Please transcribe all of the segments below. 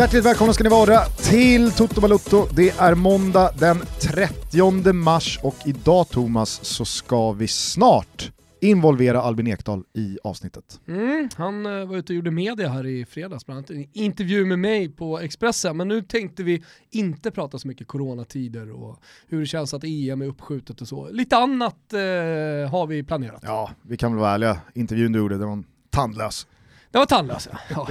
Hjärtligt välkomna ska ni vara till Toto Balutto. Det är måndag den 30 mars och idag Thomas så ska vi snart involvera Albin Ekdal i avsnittet. Mm, han uh, var ute och gjorde media här i fredags, bland annat en intervju med mig på Expressen, men nu tänkte vi inte prata så mycket coronatider och hur det känns att EM är uppskjutet och så. Lite annat uh, har vi planerat. Ja, vi kan väl vara ärliga, intervjun du gjorde, den var tandlös. Den var tandlös ja.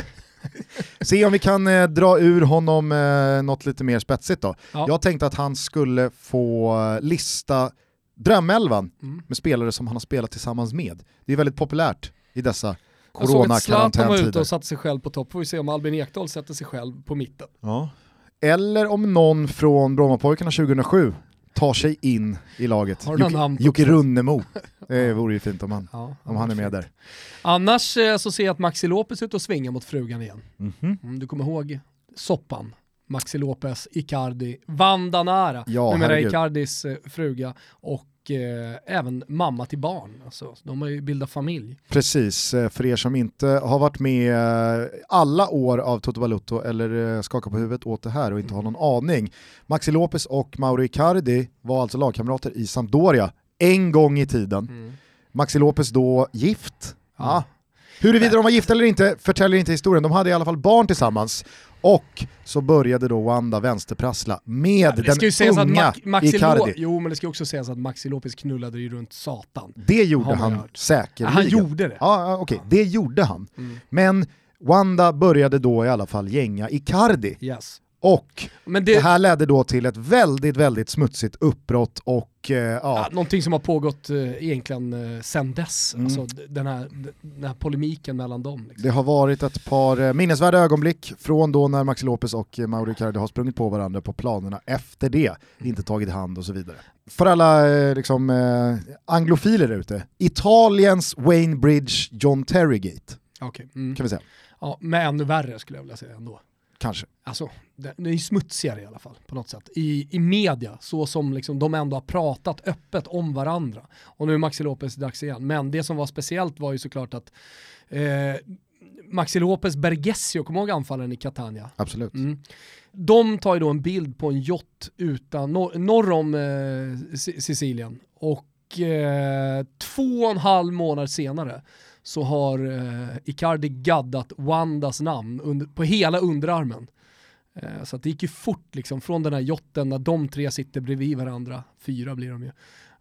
Se om vi kan eh, dra ur honom eh, något lite mer spetsigt då. Ja. Jag tänkte att han skulle få eh, lista drömelvan mm. med spelare som han har spelat tillsammans med. Det är väldigt populärt i dessa corona-karantäntider. Zlatan var ute och satte sig själv på topp, får vi se om Albin Ekdal sätter sig själv på mitten. Ja. Eller om någon från Brommapojkarna 2007 tar sig in i laget. Jocke, Jocke Runnemo. Det vore ju fint om han, ja, om han är med där. Annars eh, så ser jag att Maxi Lopez är ute och svingar mot frugan igen. Mm -hmm. mm, du kommer ihåg soppan? Maxi Lopez, Icardi, Vandanara, ja, numera Icardis eh, fruga och eh, även mamma till barn. Alltså, de har ju bildat familj. Precis, eh, för er som inte har varit med eh, alla år av Toto Balutto eller skakar på huvudet åt det här och inte har någon aning. Maxi Lopez och Mauro Icardi var alltså lagkamrater i Sampdoria en gång i tiden. Mm. Maxi Lopez då gift. Mm. Ja. Huruvida de var gifta eller inte förtäljer inte historien, de hade i alla fall barn tillsammans och så började då Wanda vänsterprassla med ja, den unga Ma Icardi. Jo men det ska också sägas att Maxi Lopez knullade ju runt satan. Det gjorde han, säkerligen. han gjorde det. Ja, okej, okay. ja. det gjorde han. Mm. Men Wanda började då i alla fall gänga Icardi. Yes. Och det... det... här ledde då till ett väldigt, väldigt smutsigt uppbrott och eh, ja. ja. Någonting som har pågått eh, egentligen eh, sen dess, mm. alltså den här, den här polemiken mellan dem. Liksom. Det har varit ett par eh, minnesvärda ögonblick från då när Maxi Lopez och eh, Mauro Icardi har sprungit på varandra på planerna efter det, inte tagit hand och så vidare. För alla eh, liksom, eh, anglofiler ute, Italiens Wayne Bridge John Terrygate. Okay. Mm. Kan vi säga. Ja, men ännu värre skulle jag vilja säga ändå. Kanske. Alltså, det är smutsigare i alla fall på något sätt. I, i media, så som liksom de ändå har pratat öppet om varandra. Och nu är Maxi Lopez dags igen. Men det som var speciellt var ju såklart att eh, Maxi Lopez Bergesio, kommer ihåg anfallaren i Catania? Absolut. Mm. De tar ju då en bild på en yacht utan, nor norr om eh, Sicilien. Och eh, två och en halv månad senare så har eh, Icardi gaddat Wandas namn under, på hela underarmen. Eh, så det gick ju fort liksom från den här jotten när de tre sitter bredvid varandra, fyra blir de ju,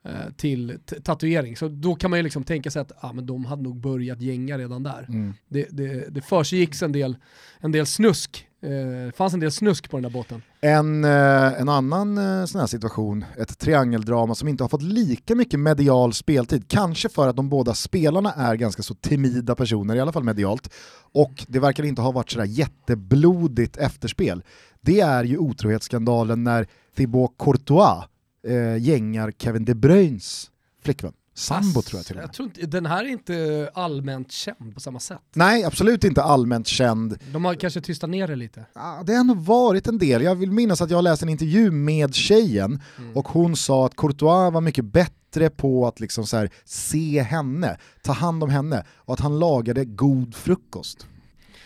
eh, till tatuering. Så då kan man ju liksom tänka sig att ah, men de hade nog börjat gänga redan där. Mm. Det, det, det försiggicks en del, en del snusk det fanns en del snusk på den där båten. En, eh, en annan eh, sån här situation, ett triangeldrama som inte har fått lika mycket medial speltid, kanske för att de båda spelarna är ganska så timida personer, i alla fall medialt, och det verkar inte ha varit sådär jätteblodigt efterspel. Det är ju otrohetsskandalen när Thibaut Courtois eh, gängar Kevin De Bruynes flickvän. Sambo tror jag till och med. Jag tror inte, den här är inte allmänt känd på samma sätt. Nej, absolut inte allmänt känd. De har kanske tystat ner det lite. Ja, det har nog varit en del. Jag vill minnas att jag läste en intervju med tjejen mm. och hon sa att Courtois var mycket bättre på att liksom så här, se henne, ta hand om henne och att han lagade god frukost.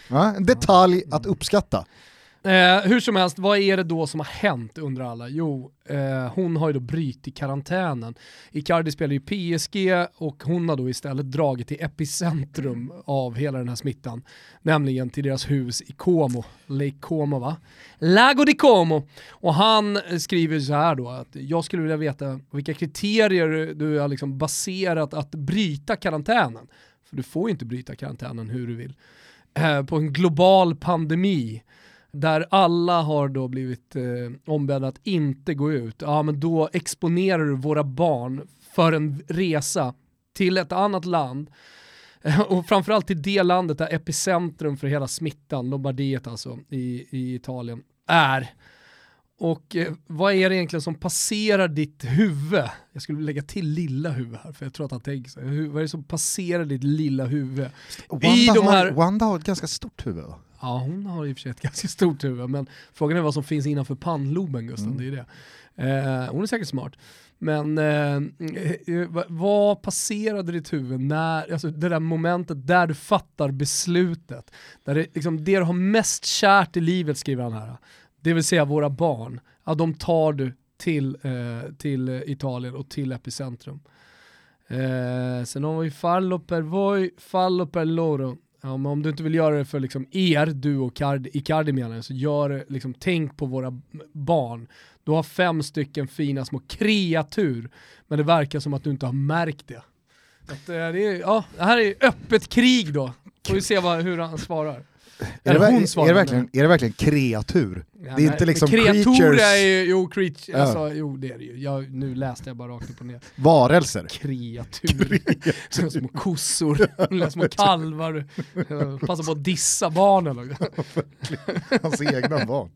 Ja, en detalj att uppskatta. Eh, hur som helst, vad är det då som har hänt undrar alla? Jo, eh, hon har ju då brutit karantänen. Icardi spelar ju PSG och hon har då istället dragit till epicentrum av hela den här smittan, nämligen till deras hus i Como, Lake Como va? Lago di Como. Och han skriver så här då att jag skulle vilja veta vilka kriterier du har liksom baserat att bryta karantänen. För du får ju inte bryta karantänen hur du vill. Eh, på en global pandemi där alla har då blivit eh, ombedda att inte gå ut, ja men då exponerar du våra barn för en resa till ett annat land och framförallt till det landet där epicentrum för hela smittan, Lombardiet alltså, i, i Italien, är. Och eh, vad är det egentligen som passerar ditt huvud? Jag skulle lägga till lilla huvud här, för jag tror att han tänker så. Vad är det som passerar ditt lilla huvud? Wanda, I de här... har, Wanda har ett ganska stort huvud va? Ja, hon har i och för sig ett ganska stort huvud, men frågan är vad som finns innanför pannloben Gusten, Mm. det är det. Eh, hon är säkert smart. Men eh, eh, vad- passerade ditt huvud när, alltså det där momentet där du fattar beslutet, där det, liksom, det du har mest kärt i livet skriver han här, det vill säga våra barn, ja, de tar du till, eh, till Italien och till epicentrum. Eh, sen har vi fallo per voi, fallo per loro. Ja, men om du inte vill göra det för liksom er, du och Card- Icardi menar jag, så gör liksom, tänk på våra barn. Du har fem stycken fina små kreatur, men det verkar som att du inte har märkt det. Att, eh, det, är, ja, det här är öppet krig då. Får vi se vad, hur han svarar. Är det, är, det verkligen, är det verkligen kreatur? Ja, det är inte liksom kreatur är ju, jo, creature, Ja. alltså, jo det är det ju. Jag, nu läste jag bara rakt upp och ner. varelser. Kreatur. Som små kossor, små kalvar. Passa på att dissa barnen. Hans egna barn.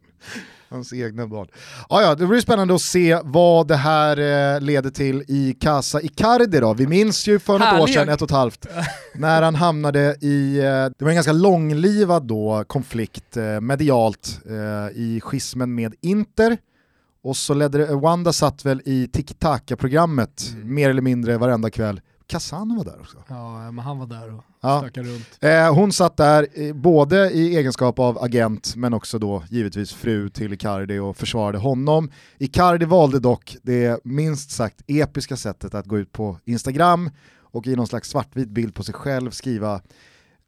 Hans egna barn. Ja, ja, det blir spännande att se vad det här eh, leder till i Casa Icardi då. Vi minns ju för något år sedan, ett och ett halvt, när han hamnade i, eh, det var en ganska långlivad då konflikt eh, medialt eh, i schismen med Inter. Och så ledde det, Wanda satt väl i Tiki-Taka-programmet Mm. mer eller mindre varenda kväll. Casano var där också. Ja, men han var där och Ja. stökade runt. Eh, hon satt där eh, både i egenskap av agent men också då givetvis fru till Icardi och försvarade honom. Icardi valde dock det minst sagt episka sättet att gå ut på Instagram och i någon slags svartvit bild på sig själv skriva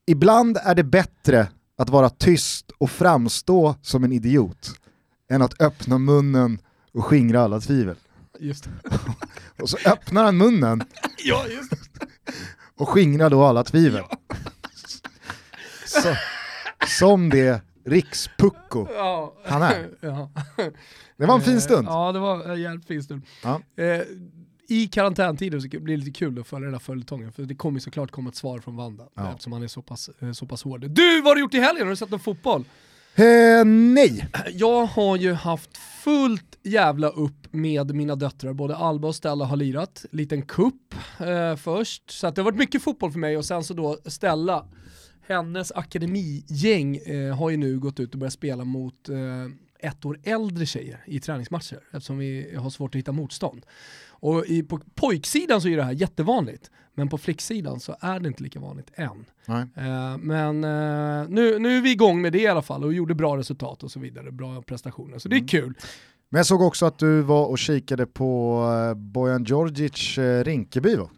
Ibland är det bättre att vara tyst och framstå som en idiot än att öppna munnen och skingra alla tvivel. Just det. Och så öppnar han munnen Ja, just det. och skingrar då alla tvivel. Så, som det rikspucko Ja. han är. Ja. Det var en fin stund. Eh, Ja, det var en jävligt fin stund. Ja. Eh, I karantäntider så blir det lite kul att följa den här följetongen, för det kommer såklart komma ett svar från Wanda, Ja. eftersom han är så pass, eh, så pass hård. Du, vad har du gjort i helgen? Har du sett någon fotboll? Eh, nej, Jag har ju haft fullt jävla upp med mina döttrar, både Alba och Stella har lirat, liten kupp eh, först, så att det har varit mycket fotboll för mig. Och sen så då Stella, hennes akademigäng eh, har ju nu gått ut och börjat spela mot eh, ett år äldre tjejer i träningsmatcher eftersom vi har svårt att hitta motstånd. Och i, på pojksidan så är det här jättevanligt, men på flicksidan så är det inte lika vanligt än. Eh, men eh, nu, nu är vi igång med det i alla fall och gjorde bra resultat och så vidare, bra prestationer. Så det är kul. Men jag såg också att du var och kikade på eh, Bojan Djordjic eh, Rinkeby va?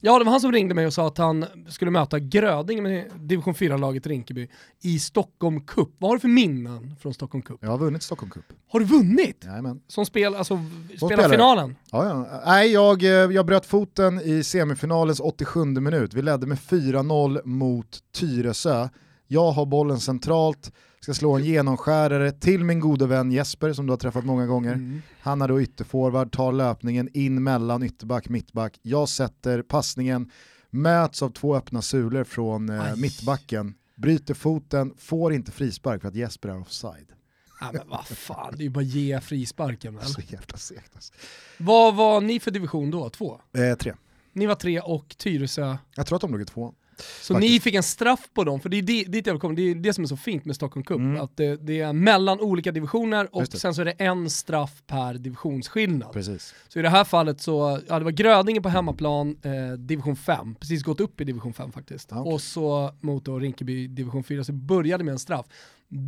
Ja, det var han som ringde mig och sa att han skulle möta Gröding med division 4-laget Rinkeby i Stockholm Cup. Vad har du för minnen från Stockholm Cup? Jag har vunnit Stockholm Cup. Har du vunnit? Jajamän. Som spel, alltså spela spelare. finalen? Ja, ja. Nej, jag, eh, jag bröt foten i semifinalens 87 minut. Vi ledde med 4-0 mot Tyresö. Jag har bollen centralt, ska slå en genomskärare till min gode vän Jesper som du har träffat många gånger. Mm. Han är då ytterforward, tar löpningen in mellan ytterback, mittback. Jag sätter passningen, möts av två öppna sulor från eh, mittbacken, bryter foten, får inte frispark för att Jesper är offside. Ja, men vad fan, det är ju bara ge frisparken väl. Så jävla segt alltså. Vad var ni för division då? Två? eh, Tre. Ni var tre och Tyresö Jag tror att de låg i två. Så Faktiskt. ni fick en straff på dem, för det är det, dit jag vill komma. det är det som är så fint med Stockholm Cup, Mm. att det, det är mellan olika divisioner och sen så är det en straff per divisionsskillnad. Precis. Så i det här fallet så, ja det var Grödinge på hemmaplan, eh, division 5, precis gått upp i division 5 faktiskt. Ja, okej. Och så mot då Rinkeby division 4, så började med en straff.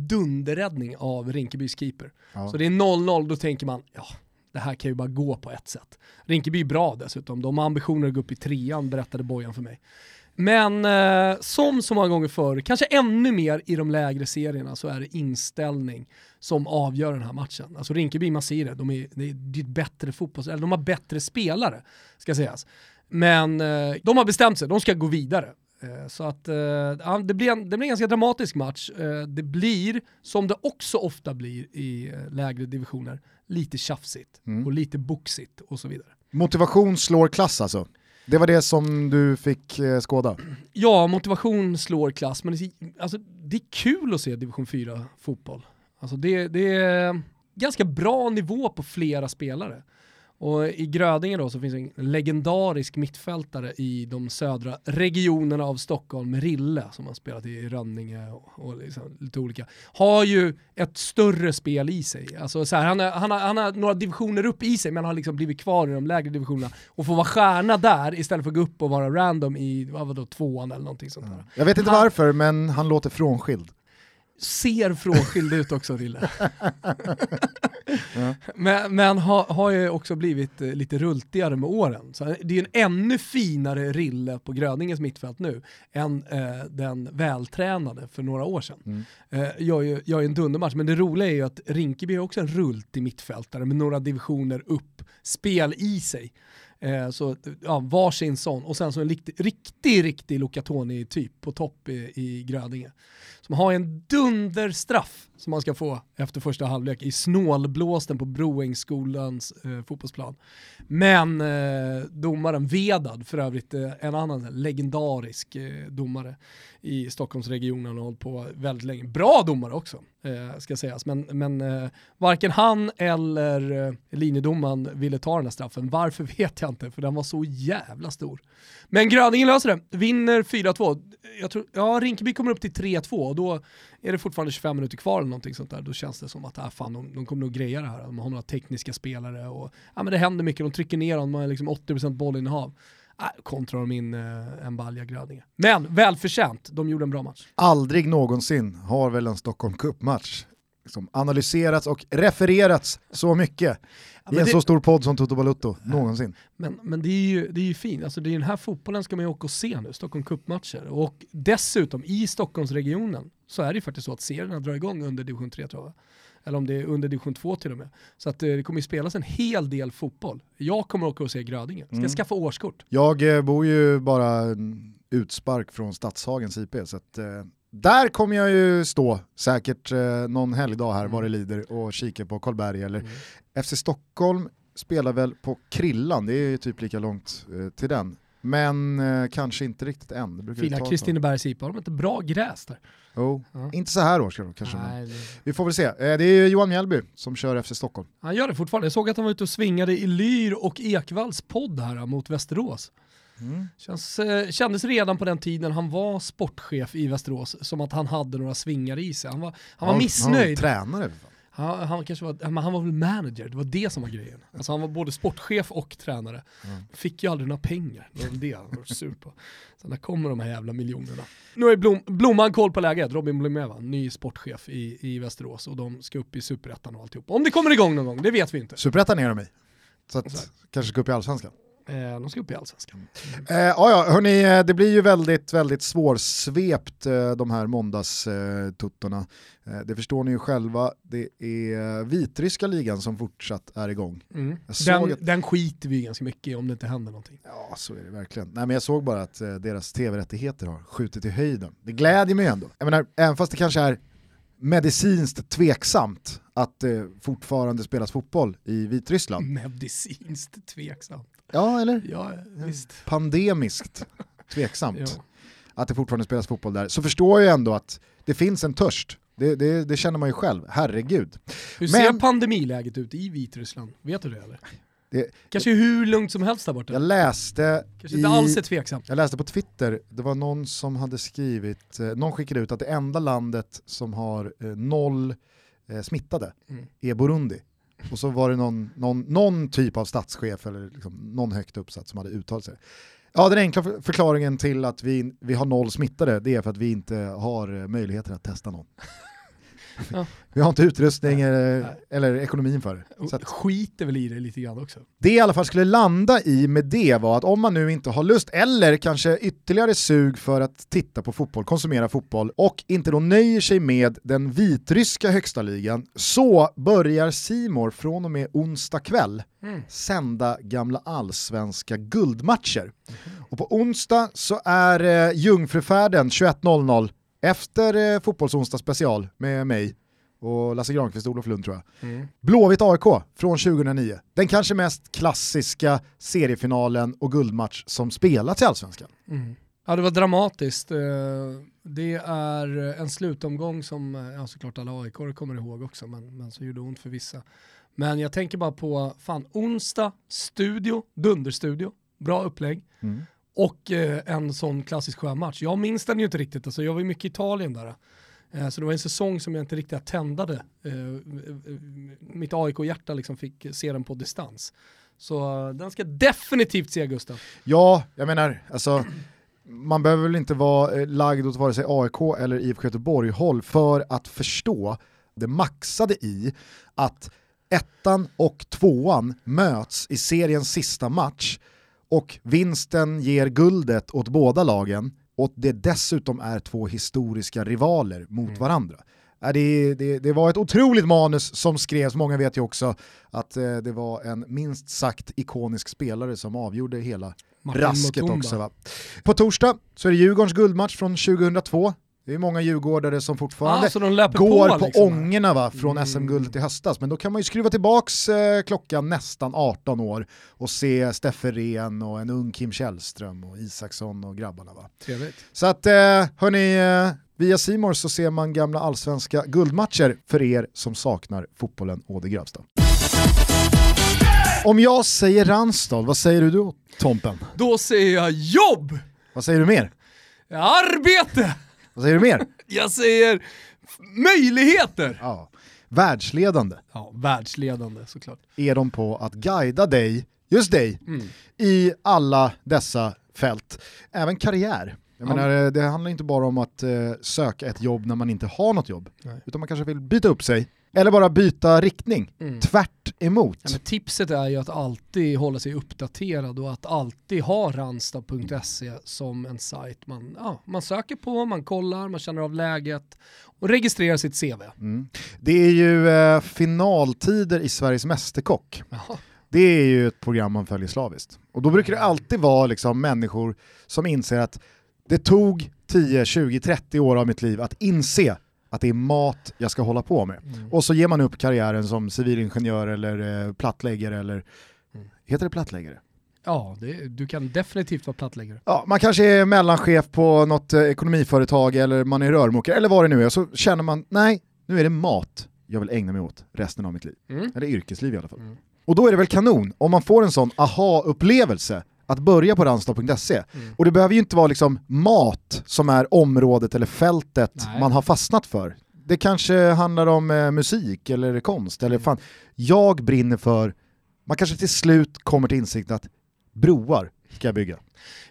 Dunderräddning av Rinkebys keeper. Ja. Så det är 0-0, då tänker man, ja det här kan ju bara gå på ett sätt. Rinkeby är bra dessutom, de har ambitioner att gå upp i trean berättade Bojan för mig. Men eh, som så många gånger förr, kanske ännu mer i de lägre serierna, så är det inställning som avgör den här matchen. Alltså Rinkeby, man ser det, de är, det är bättre fotbolls... Eller de har bättre spelare, ska sägas. Men eh, de har bestämt sig, de ska gå vidare. Eh, Så att eh, det, blir en, det blir en ganska dramatisk match. Eh, Det blir, som det också ofta blir i eh, lägre divisioner, lite tjafsigt Mm. och lite boxigt och så vidare. Motivation slår klass alltså. Det var det som du fick eh, skåda. Ja, motivation slår klass, men det, är- alltså, det är kul att se division 4 fotboll. Alltså, det, det är ganska bra nivå på flera spelare. Och i Grödinge då så finns en legendarisk mittfältare i de södra regionerna av Stockholm, Rille, som har spelat i Rönninge och, och liksom lite olika. Har ju ett större spel i sig. Alltså så här, han, är, han, har, han har några divisioner upp i sig men har liksom blivit kvar i de lägre divisionerna och får vara stjärna där istället för att gå upp och vara random i vad vadå, tvåan eller någonting sånt där. Jag vet inte Han- varför, men han låter frånskild. Ser frånskild ut också Rille. Ja. Men, men har, har ju också blivit eh, lite rultigare med åren. Så det är en ännu finare Rille på Gröningens mittfält nu än eh, den vältränade för några år sedan. Mm. Eh, gör, ju, gör ju en dundermatch, men det roliga är ju att Rinkeby har också en rultig mittfältare med några divisioner upp, spel i sig. Eh, så ja, varsin sån och sen så en riktig, riktig, riktig Lucatoni-typ på topp i, i Grödinge. Som har en dunderstraff som man ska få efter första halvlek i snålblåsten på Broängsskolans eh, fotbollsplan. Men eh, domaren Vedad, för övrigt eh, en annan legendarisk eh, domare i Stockholmsregionen och hållit på väldigt länge. Bra domare också, eh, ska sägas. Men, men eh, varken han eller eh, linjedomaren ville ta den här straffen. Varför vet jag inte, för den var så jävla stor. Men gröningen löser det, vinner 4-2. Jag tror, ja, Rinkeby kommer upp till 3-2 och då är det fortfarande 25 minuter kvar eller någonting sånt där. Då känns det som att äh, fan, de, de kommer nog greja det här. De har några tekniska spelare och ja, men det händer mycket. De trycker ner dem, de har liksom 80% bollinnehav. Ah, kontrar de in eh, en balja Grödinge. Men välförtjänt, de gjorde en bra match. Aldrig någonsin har väl en Stockholm Cup-match liksom analyserats och refererats så mycket Ja, i en det- så stor podd som Toto Balutto någonsin. Men, men det är ju, det är ju fint, alltså det är den här fotbollen ska man ju åka och se nu, Stockholm Cup-matcher. Och dessutom i Stockholmsregionen så är det ju faktiskt så att serierna drar igång under division 3 tror jag. Eller om det är under division 2 till och med. Så att eh, det kommer ju spelas en hel del fotboll. Jag kommer åka och se Grödinge, ska Mm. skaffa årskort. Jag eh, bor ju bara en utspark från Stadshagens IP, så att, eh, där kommer jag ju stå säkert eh, någon helgdag här vad det lider och kika på Karlberg eller Mm. FC Stockholm spelar väl på Krillan, det är ju typ lika långt eh, till den. Men eh, kanske inte riktigt än. Fina. Kristinebergs IP, har de inte bra gräs där? Oh. Ja. Inte så här år ska de kanske. Nej, det... Vi får väl se. Eh, Det är Johan Mjällby som kör FC Stockholm. Han gör det fortfarande. Jag såg att han var ute och svingade i Lyr och Ekvalls podd här mot Västerås. Känns, eh, kändes redan på den tiden han var sportchef i Västerås som att han hade några svingar i sig. Han var, han var Ja, missnöjd. Ja, tränare. Han, han, kanske var, men han var väl manager, det var det som var grejen. Alltså han var både sportchef och tränare. Mm. Fick ju aldrig några pengar, det var det han var sur på. Så när kommer de här jävla miljonerna? Nu har Blom, Blomman koll på läget, Robin Blomeva, ny sportchef i, i Västerås och de ska upp i superettan och alltihop. Om det kommer igång någon gång, det vet vi inte. Superettan är de i. Så att, kanske ska upp i allsvenskan. Eh, de ska upp i allsvenskan. Eh, ja, hörni, eh, det blir ju väldigt, väldigt svårsvept eh, de här måndagstuttorna. Eh, det förstår ni ju själva, det är vitryska ligan som fortsatt är igång. Mm. Den, att- den skiter vi ganska mycket i om det inte händer någonting. Ja, så är det verkligen. Nej, men jag såg bara att deras tv-rättigheter har skjutit i höjden. Det glädjer mig ändå. Jag menar, även fast det kanske är medicinskt tveksamt att det fortfarande spelas fotboll i Vitryssland. Medicinskt tveksamt. Ja, eller? Ja, visst. Pandemiskt tveksamt. Ja. att det fortfarande spelas fotboll där, så förstår jag ändå att det finns en törst. Det, det, det känner man ju själv, herregud. Hur Men- ser pandemiläget ut i Vitryssland? Vet du det eller? Det, Kanske hur lugnt som helst där borta. jag läste Kanske inte alls är tveksamt. Jag läste på Twitter, det var någon som hade skrivit, eh, någon skickade ut att det enda landet som har eh, noll eh, smittade Mm. är Burundi. Och så var det någon, någon, någon typ av statschef eller liksom någon högt uppsatt som hade uttalat sig. Ja, den enkla förklaringen till att vi, vi har noll smittade det är för att vi inte har möjligheten möjligheter att testa någon. Ja. Vi har inte utrustning eller, eller ekonomin för det. Så att, Skiter väl i det lite grann också. det i alla fall skulle landa i med det var att om man nu inte har lust eller kanske ytterligare sug för att titta på fotboll, konsumera fotboll och inte då nöjer sig med den vitryska högsta ligan så börjar Simor från och med onsdag kväll Mm. sända gamla allsvenska guldmatcher. Och på onsdag så är eh, Jungfrufärden 21.00 efter eh, Fotbollsonsdag special med mig och Lasse Granqvist och Olof Lund tror jag. Mm. Blåvitt AIK från 2009. Den kanske mest klassiska seriefinalen och guldmatch som spelats i Allsvenskan. Mm. Ja det var dramatiskt. Eh, Det är en slutomgång som eh, ja, såklart alla aik kommer ihåg också, men, men så gjorde ont för vissa. Men jag tänker bara på, fan onsdag, studio, dunderstudio, bra upplägg. Mm. Och eh, en sån klassisk sjömatch. Jag minns den ju inte riktigt, alltså, jag var ju mycket i Italien där. Eh, så det var en säsong som jag inte riktigt tändade. Eh, eh, mitt AIK-hjärta liksom fick se den på distans. Så eh, den ska definitivt se Gustav. Ja, jag menar, alltså, man behöver väl inte vara lagd åt vare sig AIK eller IFK Göteborg-håll för att förstå det maxade i att ettan och tvåan möts i seriens sista match och vinsten ger guldet åt båda lagen och det dessutom är två historiska rivaler mot Mm. varandra. Ja, Det, det, det var ett otroligt manus som skrevs, många vet ju också att eh, det var en minst sagt ikonisk spelare som avgjorde hela Martin rasket också. Va? På torsdag så är det Djurgårdens guldmatch från 2002. Det är många djurgårdare som fortfarande Ah, går på, på, liksom. ångorna va, från Mm. SM-guldet i höstas. Men då kan man ju skruva tillbaks eh, klockan nästan 18 år och se Steffe Rehn och en ung Kim Källström och Isaksson och grabbarna. Va? Trevligt. Så att eh, hörni, eh, via Simor så ser man gamla allsvenska guldmatcher för er som saknar fotbollen å det grövsta. Om jag säger Ranstad, vad säger du då Tompen? Då säger jag jobb! Vad säger du mer? Arbete! Vad säger du mer? Jag säger möjligheter! Ja. Världsledande Ja, världsledande såklart. är de på att guida dig, just dig, Mm. i alla dessa fält. Även karriär. Jag Ja. menar, eh, det handlar inte bara om att eh, söka ett jobb när man inte har något jobb, Nej. utan man kanske vill byta upp sig, eller bara byta riktning, Mm. tvärt emot. Ja, tipset är ju att alltid hålla sig uppdaterad och att alltid ha ranstad.se som en sajt man, ja, man söker på, man kollar, man känner av läget och registrerar sitt CV. Mm. Det är ju eh, finaltider i Sveriges Mästerkock. Jaha. Det är ju ett program man följer slaviskt. Och då brukar det alltid vara liksom människor som inser att det tog 10, 20, 30 år av mitt liv att inse att det är mat jag ska hålla på med. Mm. Och så ger man upp karriären som civilingenjör eller eh, plattläggare eller Mm. Heter det plattläggare? Ja, det, du kan definitivt vara plattläggare. Ja, man kanske är mellanchef på något eh, ekonomiföretag eller man är rörmokare eller vad det nu är, så känner man nej, nu är det mat jag vill ägna mig åt resten av mitt liv. Mm. Eller yrkesliv i alla fall. Mm. Och då är det väl kanon om man får en sån aha-upplevelse att börja på ranstad.se. Mm. Och det behöver ju inte vara liksom mat som är området eller fältet Nej. man har fastnat för. Det kanske handlar om eh, musik eller konst, eller Mm. fan, jag brinner för, man kanske till slut kommer till insikt att broar ska jag bygga.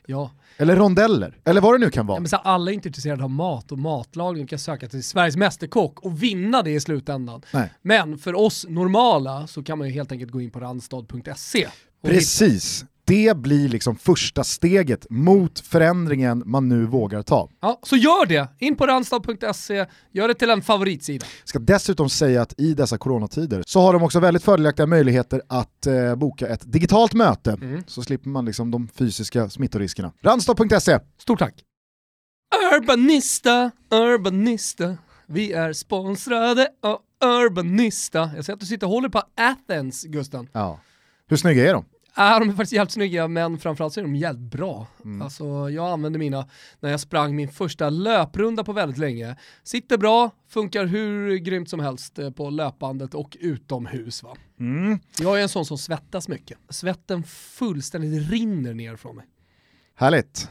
Ja. Eller rondeller, eller vad det nu kan vara. Ja, men så alla är inte intresserade av mat och matlagning kan söka till Sveriges Mästerkock och vinna det i slutändan. Nej. Men för oss normala så kan man ju helt enkelt gå in på randstad.se. Precis, det blir liksom första steget mot förändringen man nu vågar ta. Ja, så gör det! In på randstad.se, gör det till en favoritsida. Ska dessutom säga att i dessa coronatider så har de också väldigt fördelaktiga möjligheter att eh, boka ett digitalt möte Mm. så slipper man liksom de fysiska smittoriskerna. Randstad.se, Stort tack! Urbanista, Urbanista, vi är sponsrade av Urbanista. Jag ser att du sitter och håller på Athens, Gusten. ja. Hur snygga är de? Äh, de är faktiskt jävligt snygga, men framförallt så är de jävligt bra. Mm. Alltså, jag använde mina när jag sprang min första löprunda på väldigt länge. Sitter bra, funkar hur grymt som helst eh, på löpbandet och utomhus. Va? Mm. Jag är en sån som svettas mycket. Svetten fullständigt rinner ner från mig. Härligt.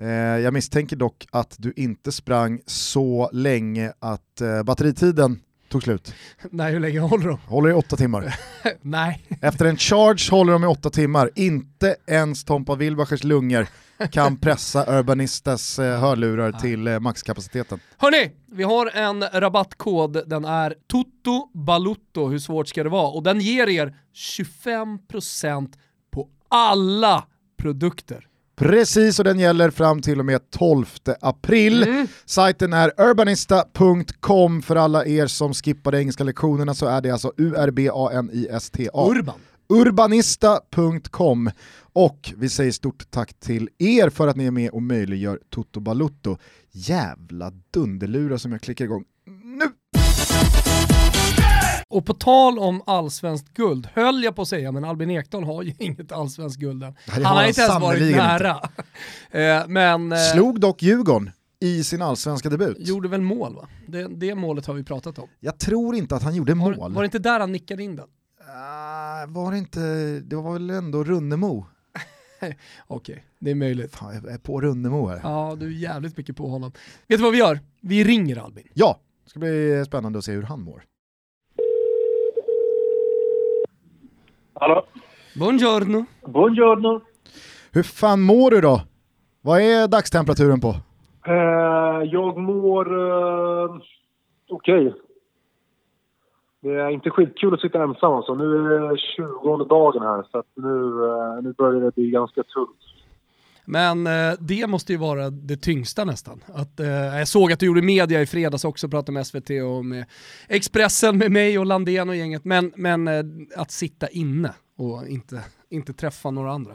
Eh, jag misstänker dock att du inte sprang så länge att eh, batteritiden tog slut. Nej, hur länge håller de? Håller i åtta timmar. Nej. Efter en charge håller de i åtta timmar. Inte ens Tompa Wilbachers lungor kan pressa Urbanistas eh, hörlurar till eh, maxkapaciteten. Hörni, vi har en rabattkod. Den är Toto Balutto. Hur svårt ska det vara? Och den ger er 25% på alla produkter. Precis, och den gäller fram till och med 12 april. Mm. Sajten är urbanista.com. För alla er som skippade engelska lektionerna så är det alltså U-R-B-A-N-I-S-T-A. Urban. Urbanista.com. Och vi säger stort tack till er för att ni är med och möjliggör Toto Balutto. Jävla dunderlurar som jag klickar igång. Och på tal om allsvenskt guld, höll jag på att säga, men Albin Ekdal har ju inget allsvenskt guld än. Han har inte ens varit nära. Eh, men eh, Slog dock Djurgården i sin allsvenska debut. gjorde väl mål va? Det, det målet har vi pratat om. Jag tror inte att han gjorde Var, mål. var det inte där han nickade in den? Uh, var det inte, det var väl ändå Runnemo? Okej, okay, det är möjligt. Fan, jag är på Runnemo här. Ja, du är jävligt mycket på honom. Vet du vad vi gör? Vi ringer Albin. Ja, det ska bli spännande att se hur han mår. Hallå? Buongiorno. Buongiorno. Hur fan mår du då? Vad är dagstemperaturen på? Uh, jag mår uh, okej. Okay. Det är inte skitkul att sitta ensam alltså. Nu är det 20 dagen här så att nu, uh, nu börjar det bli ganska tungt. Men eh, det måste ju vara det tyngsta nästan. Att, eh, jag såg att du gjorde media i fredags också, pratade med SVT och med Expressen med mig och Landén och gänget. Men, men eh, att sitta inne och inte, inte träffa några andra.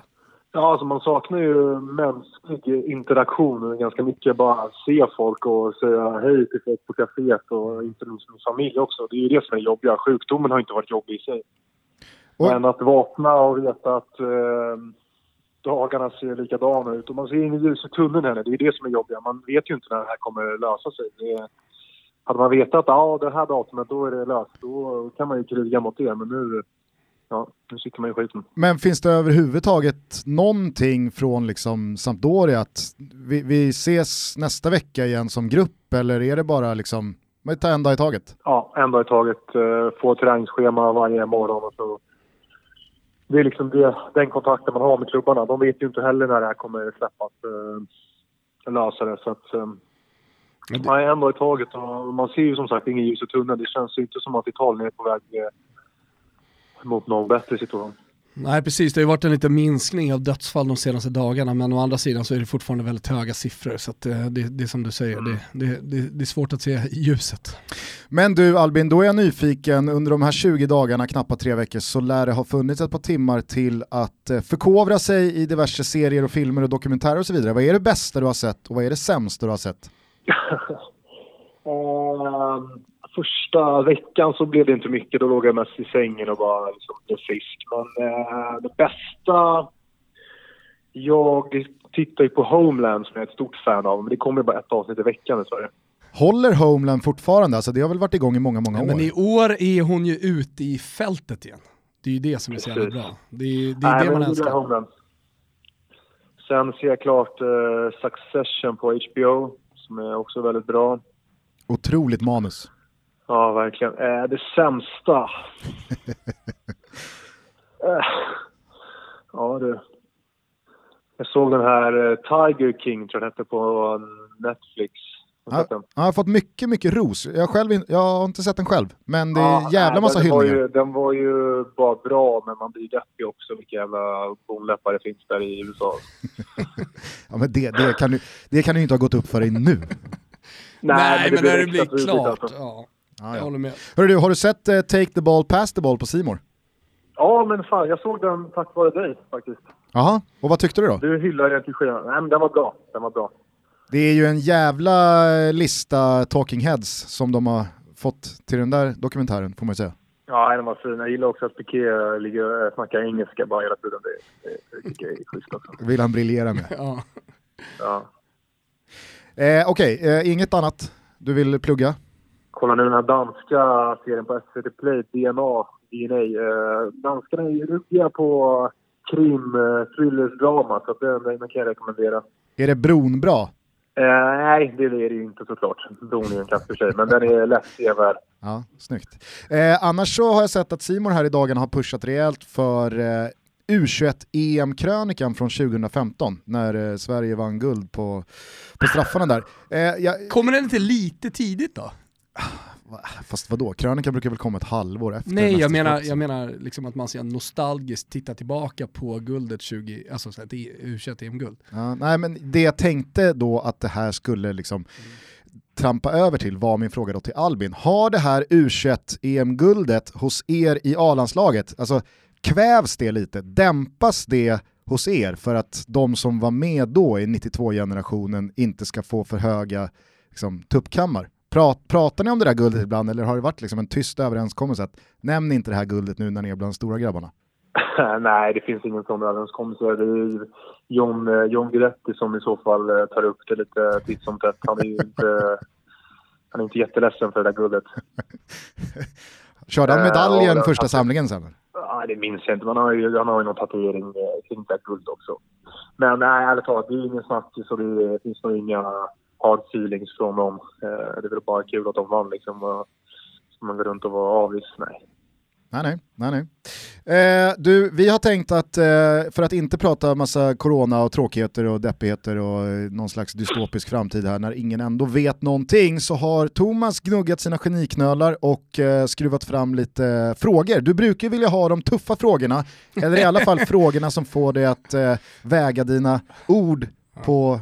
Ja, alltså man saknar ju mänsklig interaktion ganska mycket. Bara se folk och säga hej till folk på kaféet och inte minst min familj också. Det är ju det som är jobbiga. Sjukdomen har inte varit jobbig i sig. Och... Men att vakna och veta att eh, dagarna ser likadana ut och man ser inget ljus i tunneln heller. Det är det som är jobbigt. Man vet ju inte när det här kommer lösa sig. Det, hade man vetat att ja, det här datumet, då är det löst, då kan man ju kriga mot det. Men nu, ja, nu sitter man i skiten. Men finns det överhuvudtaget någonting från liksom Sampdoria att vi, vi ses nästa vecka igen som grupp eller är det bara liksom, man tar en dag i taget? Ja, en dag i taget. Uh, få träningsschema varje morgon och så det är liksom det, den kontakten man har med klubbarna. De vet ju inte heller när det här kommer släppas, eh, lösa det. Så att, eh, det... man är dag i taget och man ser ju som sagt ingen ljus i tunneln. Det känns ju inte som att Italien är på väg eh, mot någon bättre situation. Nej precis, det har ju varit en liten minskning av dödsfall de senaste dagarna men å andra sidan så är det fortfarande väldigt höga siffror så att det, det, det är som du säger, mm. det, det, det, är svårt att se ljuset. Men du Albin, då är jag nyfiken, under de här 20 dagarna, knappt tre veckor, så lär det ha funnits ett par timmar till att eh, förkovra sig i diverse serier och filmer och dokumentärer och så vidare. Vad är det bästa du har sett och vad är det sämsta du har sett? um, första veckan så blev det inte mycket. Då låg jag mest i sängen och bara liksom blev frisk. Men eh, det bästa... Jag tittar ju på Homeland som jag är ett stort fan av, men det kommer bara ett avsnitt i veckan i Sverige. Håller Homeland fortfarande? Alltså det har väl varit igång i många, många ja, år? Men i år är hon ju ute i fältet igen. Det är ju det som är så jävla bra. Det är, det, är Nej, det man älskar. Homeland. Sen ser jag klart uh, Succession på HBO, som är också väldigt bra. Otroligt manus. Ja, verkligen. Eh, det sämsta? eh, ja, du. Jag såg den här eh, Tiger King, tror jag den hette, på Netflix. Ja, jag har fått mycket, mycket ros. Jag, själv, jag har inte sett den själv, men det är ja, jävla nej, massa den hyllningar. Var ju, den var ju bara bra, men man blir deppig också vilka jävla bonläppar det finns där i USA. ja, men det, det, kan du, det kan du inte ha gått upp för dig nu. nej, nej, men, men när det blir klart. Alltså. Ja. Ja, jag håller med. Hörru du, har du sett uh, Take the Ball, Pass the Ball på Simor? Ja, men fan, jag såg den tack vare dig faktiskt. Jaha, och vad tyckte du då? Du hyllar den till skyarna. Nej, men den var bra. Den var bra. Det är ju en jävla lista talking heads som de har fått till den där dokumentären, får man ju säga. Ja, den var fin. Jag gillar också att Piqué ligger och snackar engelska bara hela tiden. Det, det jag är schysst också. vill han briljera med. ja. ja. Eh, Okej, okay. eh, inget annat du vill plugga? Kolla nu den här danska serien på SVT Play, DNA, DNA. Eh, danskarna är ju ruggiga på krim, eh, thrillers-drama, så den, den kan jag rekommendera. Är det Bron bra? Eh, nej, det är det ju inte såklart. Bron är en katt för sig, men den är lätt sevärd. Ja, snyggt. Eh, annars så har jag sett att Simon här i dagarna har pushat rejält för eh, U21-EM-krönikan från 2015 när eh, Sverige vann guld på, på straffarna där. Eh, jag... Kommer den inte lite tidigt då? Fast vadå, krönikan brukar väl komma ett halvår efter Nej, jag menar, jag menar liksom att man ska nostalgiskt titta tillbaka på guldet 20, alltså så ett u em-guld. Ja, nej men det jag tänkte då att det här skulle liksom trampa över till var min fråga då till Albin. Har det här u em-guldet hos er i A-landslaget, alltså kvävs det lite, dämpas det hos er för att de som var med då i 92-generationen inte ska få för höga liksom, tuppkammar? Prat, pratar ni om det där guldet ibland eller har det varit liksom en tyst överenskommelse att nämn inte det här guldet nu när ni är bland de stora grabbarna? Nej, det finns ingen sån överenskommelse. Det är John, eh, John Guidetti som i så fall eh, tar upp det lite titt som tätt. Han är ju inte, han är inte jätteledsen för det där guldet. Körde han medaljen äh, första samlingen sen? Ja, det minns jag inte. Man har ju, han har ju någon tatuering eh, kring det guld också. Men nej, ärligt talat, det är ingen snackis och det finns nog inga hard feelings från dem. Eh, det är väl bara kul att de vann liksom. Ska man gå runt och vara avis? Nej. Nej, nej. nej, nej. Eh, du, vi har tänkt att, eh, för att inte prata massa corona och tråkigheter och deppigheter och eh, någon slags dystopisk framtid här när ingen ändå vet någonting, så har Thomas gnuggat sina geniknölar och eh, skruvat fram lite frågor. Du brukar vilja ha de tuffa frågorna, eller i alla fall frågorna som får dig att eh, väga dina ord på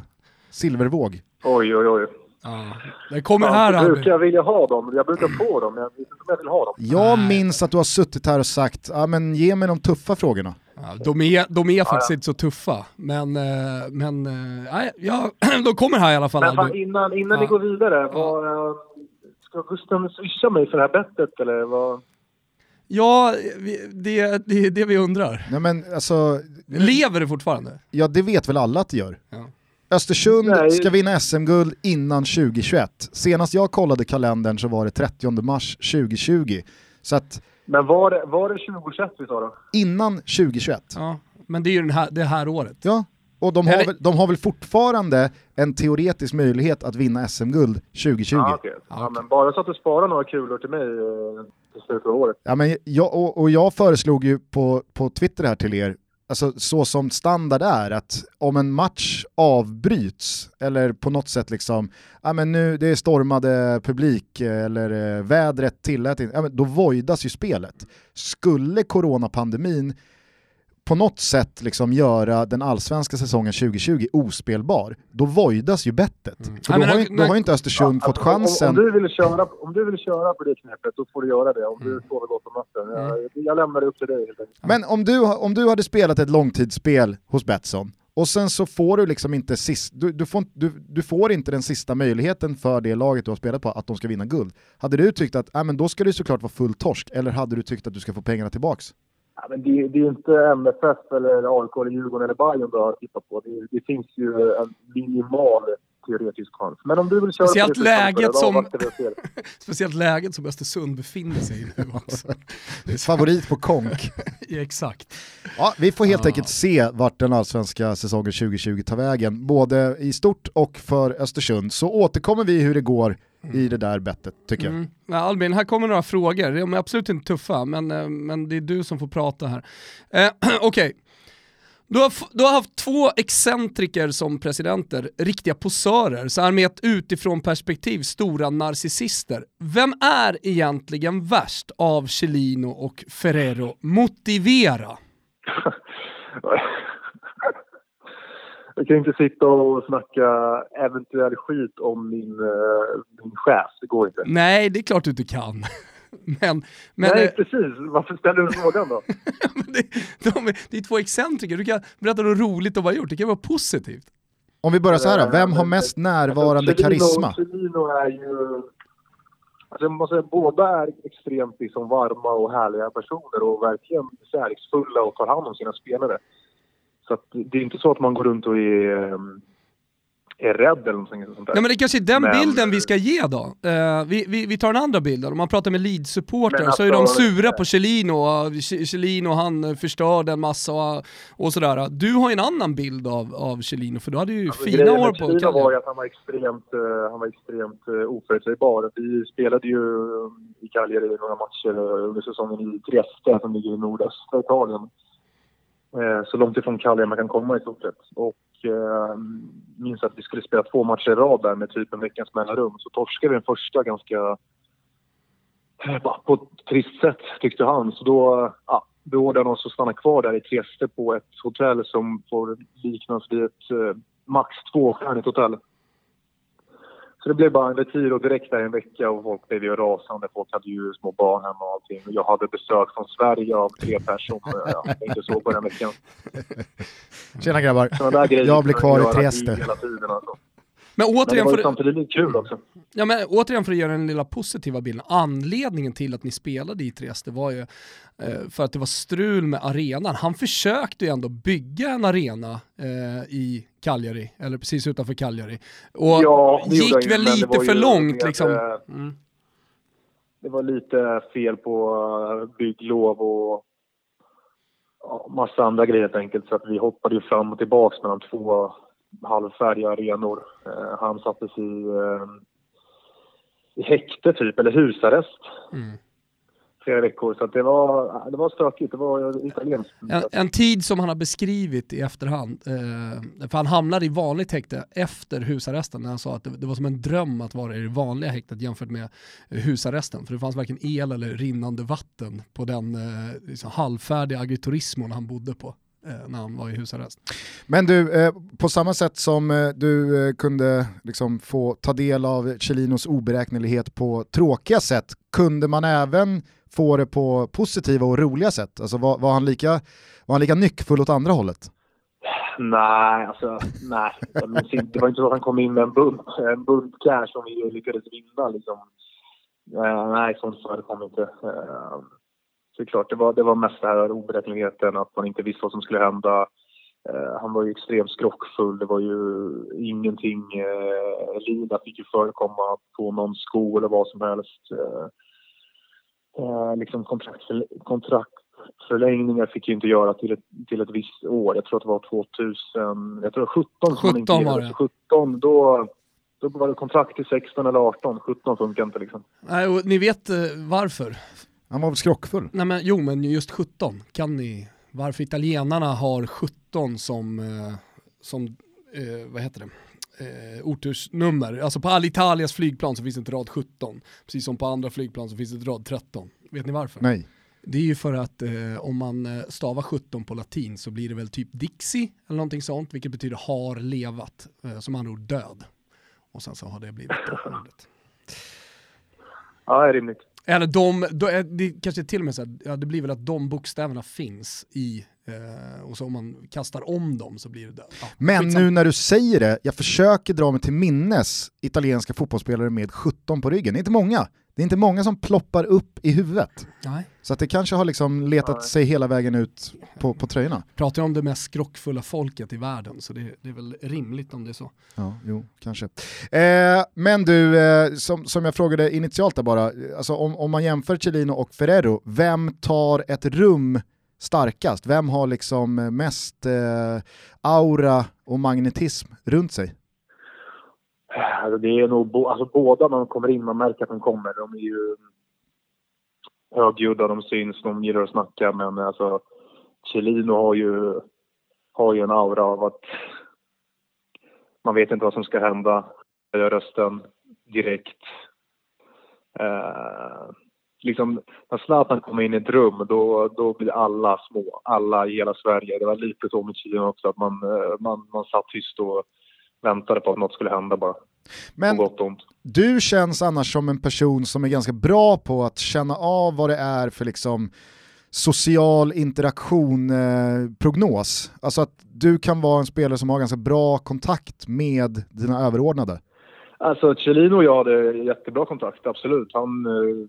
silvervåg. Oj, oj, oj. Ja. Det kommer här Jag brukar jag vilja ha dem, jag brukar få dem, men jag vet inte om jag vill ha dem. Jag minns att du har suttit här och sagt, ja men ge mig de tuffa frågorna. Ja, de är, de är faktiskt ja, ja. inte så tuffa, men, eh, men nej, ja, de kommer här i alla fall. Men fan, innan, innan ni går vidare, vad, eh, ska Gusten swisha mig för det här bettet eller vad? Ja, det, är det vi undrar. Nej, men alltså, Lever det fortfarande? Ja, det vet väl alla att det gör. Ja. Östersund Nej. ska vinna SM-guld innan 2021. Senast jag kollade kalendern så var det 30 mars 2020. Så att, men var det, var det 2021 vi sa då? Innan 2021. Ja, men det är ju den här, det här året. Ja, och de har, väl, de har väl fortfarande en teoretisk möjlighet att vinna SM-guld 2020. Ah, okay. ja, men bara så att du sparar några kulor till mig eh, till slutet av året. Ja, men jag, och, och jag föreslog ju på, på Twitter här till er alltså så som standard är, att om en match avbryts eller på något sätt liksom, ja men nu det är stormade publik eller eh, vädret tillät inte, ja men då voidas ju spelet. Skulle coronapandemin på något sätt liksom göra den allsvenska säsongen 2020 ospelbar, då voidas ju bettet. Mm. Då, har, ju, då har inte Östersund ja, fått chansen. Om, om, du vill köra, om du vill köra på det knepet, då får du göra det. Om mm. du sover gott om natten. Jag, mm. jag lämnar det upp till dig helt enkelt. Men om du, om du hade spelat ett långtidsspel hos Betsson, och sen så får du liksom inte sist, du, du, får, du, du, får inte den sista möjligheten för det laget du har spelat på att de ska vinna guld. Hade du tyckt att äh, men då ska det såklart vara full torsk, eller hade du tyckt att du ska få pengarna tillbaks? Ja, men det, det är inte MFF eller AIK eller Djurgården eller Bayern du har tittat på. Det, det, finns ju en minimal teoretisk chans. Men om du vill köra speciellt läget som, Speciellt läget som Östersund befinner sig i nu också. Favorit på konk. Exakt. Ja, vi får helt ah. enkelt se vart den allsvenska säsongen 2020 tar vägen, både i stort och för Östersund. Så återkommer vi hur det går i det där bettet tycker jag. Mm. Ja, Albin, här kommer några frågor. De är absolut inte tuffa, men, eh, men det är du som får prata här. Eh, Okej. Okay. Du har, du har haft två excentriker som presidenter, riktiga posörer, så här med ett utifrån perspektiv stora narcissister. Vem är egentligen värst av Celino och Ferrero? Motivera! Jag kan inte sitta och snacka eventuell skit om min, uh, min chef, det går inte. Nej, det är klart du inte kan. Men, men, Nej, precis. Varför ställer du frågan då? det, de, det är två excentriker, du kan berätta något roligt de har gjort, det kan vara positivt. Om vi börjar så här, vem har mest närvarande alltså, karisma? Celino är ju... Alltså jag måste säga, båda är extremt liksom varma och härliga personer och verkligen kärleksfulla och tar hand om sina spelare. Så det är inte så att man går runt och är ehm, är rädd eller någonting sånt där. Nej men det kanske är den men... bilden vi ska ge då. Uh, vi, vi, vi, tar den andra bilden, om man pratar med Leeds-supportrar alltså, så är de sura på Chelino, Chelino han förstörde en massa och, och, sådär. Du har ju en annan bild av, av Chelino, för du hade ju alltså, fina år på Chelino var ju att han var extremt, uh, han var extremt uh, oförutsägbar. Vi spelade ju i Cagliari några matcher under säsongen i Trieste som ligger i nordöstra Italien. Eh, så långt ifrån Cagliari man kan komma i stort sett. Och eh, minns att vi skulle spela två matcher i rad där med typ en veckans mellanrum. Så torskade vi den första ganska eh, på ett trist sätt tyckte han. Så då eh, ja, beordrade han oss att stanna kvar där i Trieste på ett hotell som får liknas vid ett eh, max tvåstjärnigt hotell. Så det blev bara en retiro direkt där en vecka och folk blev ju rasande. Folk hade ju små barn hemma och allting. Och jag hade besök från Sverige av tre personer. Jag tänkte så på den veckan. Tjena grabbar. Jag blir kvar i Trieste. alltså. Men återigen, men det var samtidigt lite kul också. Ja, men återigen för att göra den lilla positiva bilden, anledningen till att ni spelade i Trieste var ju eh, för att det var strul med arenan. Han försökte ju ändå bygga en arena eh, i Cagliari, eller precis utanför Cagliari. Och ja, gick väl lite för långt liksom. Mm. Det var lite fel på bygglov och ja, massa andra grejer helt enkelt. Så att vi hoppade ju fram och tillbaka mellan två halvfärdiga arenor. Eh, han sattes i, eh, i häkte typ, eller husarrest. Mm flera veckor. Så det, var, det var stökigt, det var italienskt. En, en, tid som han har beskrivit i efterhand, eh, för han hamnade i vanligt häkte efter husarresten när han sa att det, det, var som en dröm att vara i det vanliga häktet jämfört med husarresten. För det fanns varken el eller rinnande vatten på den eh, liksom halvfärdiga agriturismon han bodde på när han var i husarrest. Men du, eh, på samma sätt som eh, du eh, kunde liksom få ta del av Chelinos oberäknelighet på tråkiga sätt, kunde man även få det på positiva och roliga sätt? Alltså var, var, han, lika, var han lika nyckfull åt andra hållet? Nej, alltså nej. Det var inte så att han kom in med en bunt, en bunt cash som vi lyckades vinna liksom. Uh, nej, sånt förekom inte. Uh, så klart, det var, det var mest det här oberäkneligheten, att man inte visste vad som skulle hända. Uh, han var ju extremt skrockfull. Det var ju ingenting... Uh, Lina fick ju förekomma på någon sko eller vad som helst. Uh, eh, liksom kontraktförl kontraktförlängningar fick ju inte göra till ett, till ett visst år. Jag tror att det var 2000, jag tror 17 17 var det. 17 då, då var det kontrakt till 16 eller 18. 17 funkar inte liksom. Nej, och ni vet eh, varför? Han var väl skrockfull? Nej men jo, men just 17, kan ni varför italienarna har 17 som, eh, som eh, vad heter det? eh, otursnummer. Alltså på Alitalias flygplan så finns det inte rad 17, precis som på andra flygplan så finns det inte rad 13. Vet ni varför? Nej. Det är ju för att eh, om man eh, stavar 17 på latin så blir det väl typ Dixie eller någonting sånt, vilket betyder har levat, eh, som andra ord död. Och sen så har det blivit ordet. Ja, det är rimligt. Eller de, de, det kanske till och med så här, ja, det blir väl att de bokstäverna finns i Eh, och så om man kastar om dem så blir det död. Ja, Men nu när du säger det, jag försöker dra mig till minnes italienska fotbollsspelare med 17 på ryggen. Det är inte många. Det är inte många som ploppar upp i huvudet. Nej. Så att det kanske har liksom letat Nej. sig hela vägen ut på, på tröjorna. Pratar om det mest skrockfulla folket i världen, så det, det är väl rimligt om det är så. Ja, jo, kanske. Eh, men du, eh, som, som jag frågade initialt där bara, alltså om, om man jämför Celino och Ferrero, vem tar ett rum starkast? Vem har liksom mest eh, aura och magnetism runt sig? Alltså, det är nog bo alltså, båda när de kommer in, man märker att de kommer. De är ju högljudda, de syns, de gillar att snacka men alltså Celino har ju, har ju en aura av att man vet inte vad som ska hända. Höja rösten direkt. Eh, liksom, när Zlatan kommer in i ett rum då, då blir alla små, alla i hela Sverige. Det var lite så med Chilino också, att man, eh, man, man satt tyst och väntade på att något skulle hända bara. Men du känns annars som en person som är ganska bra på att känna av vad det är för liksom social interaktion eh, prognos. Alltså att du kan vara en spelare som har ganska bra kontakt med dina överordnade. Alltså Celino och jag hade jättebra kontakt, absolut. Han eh,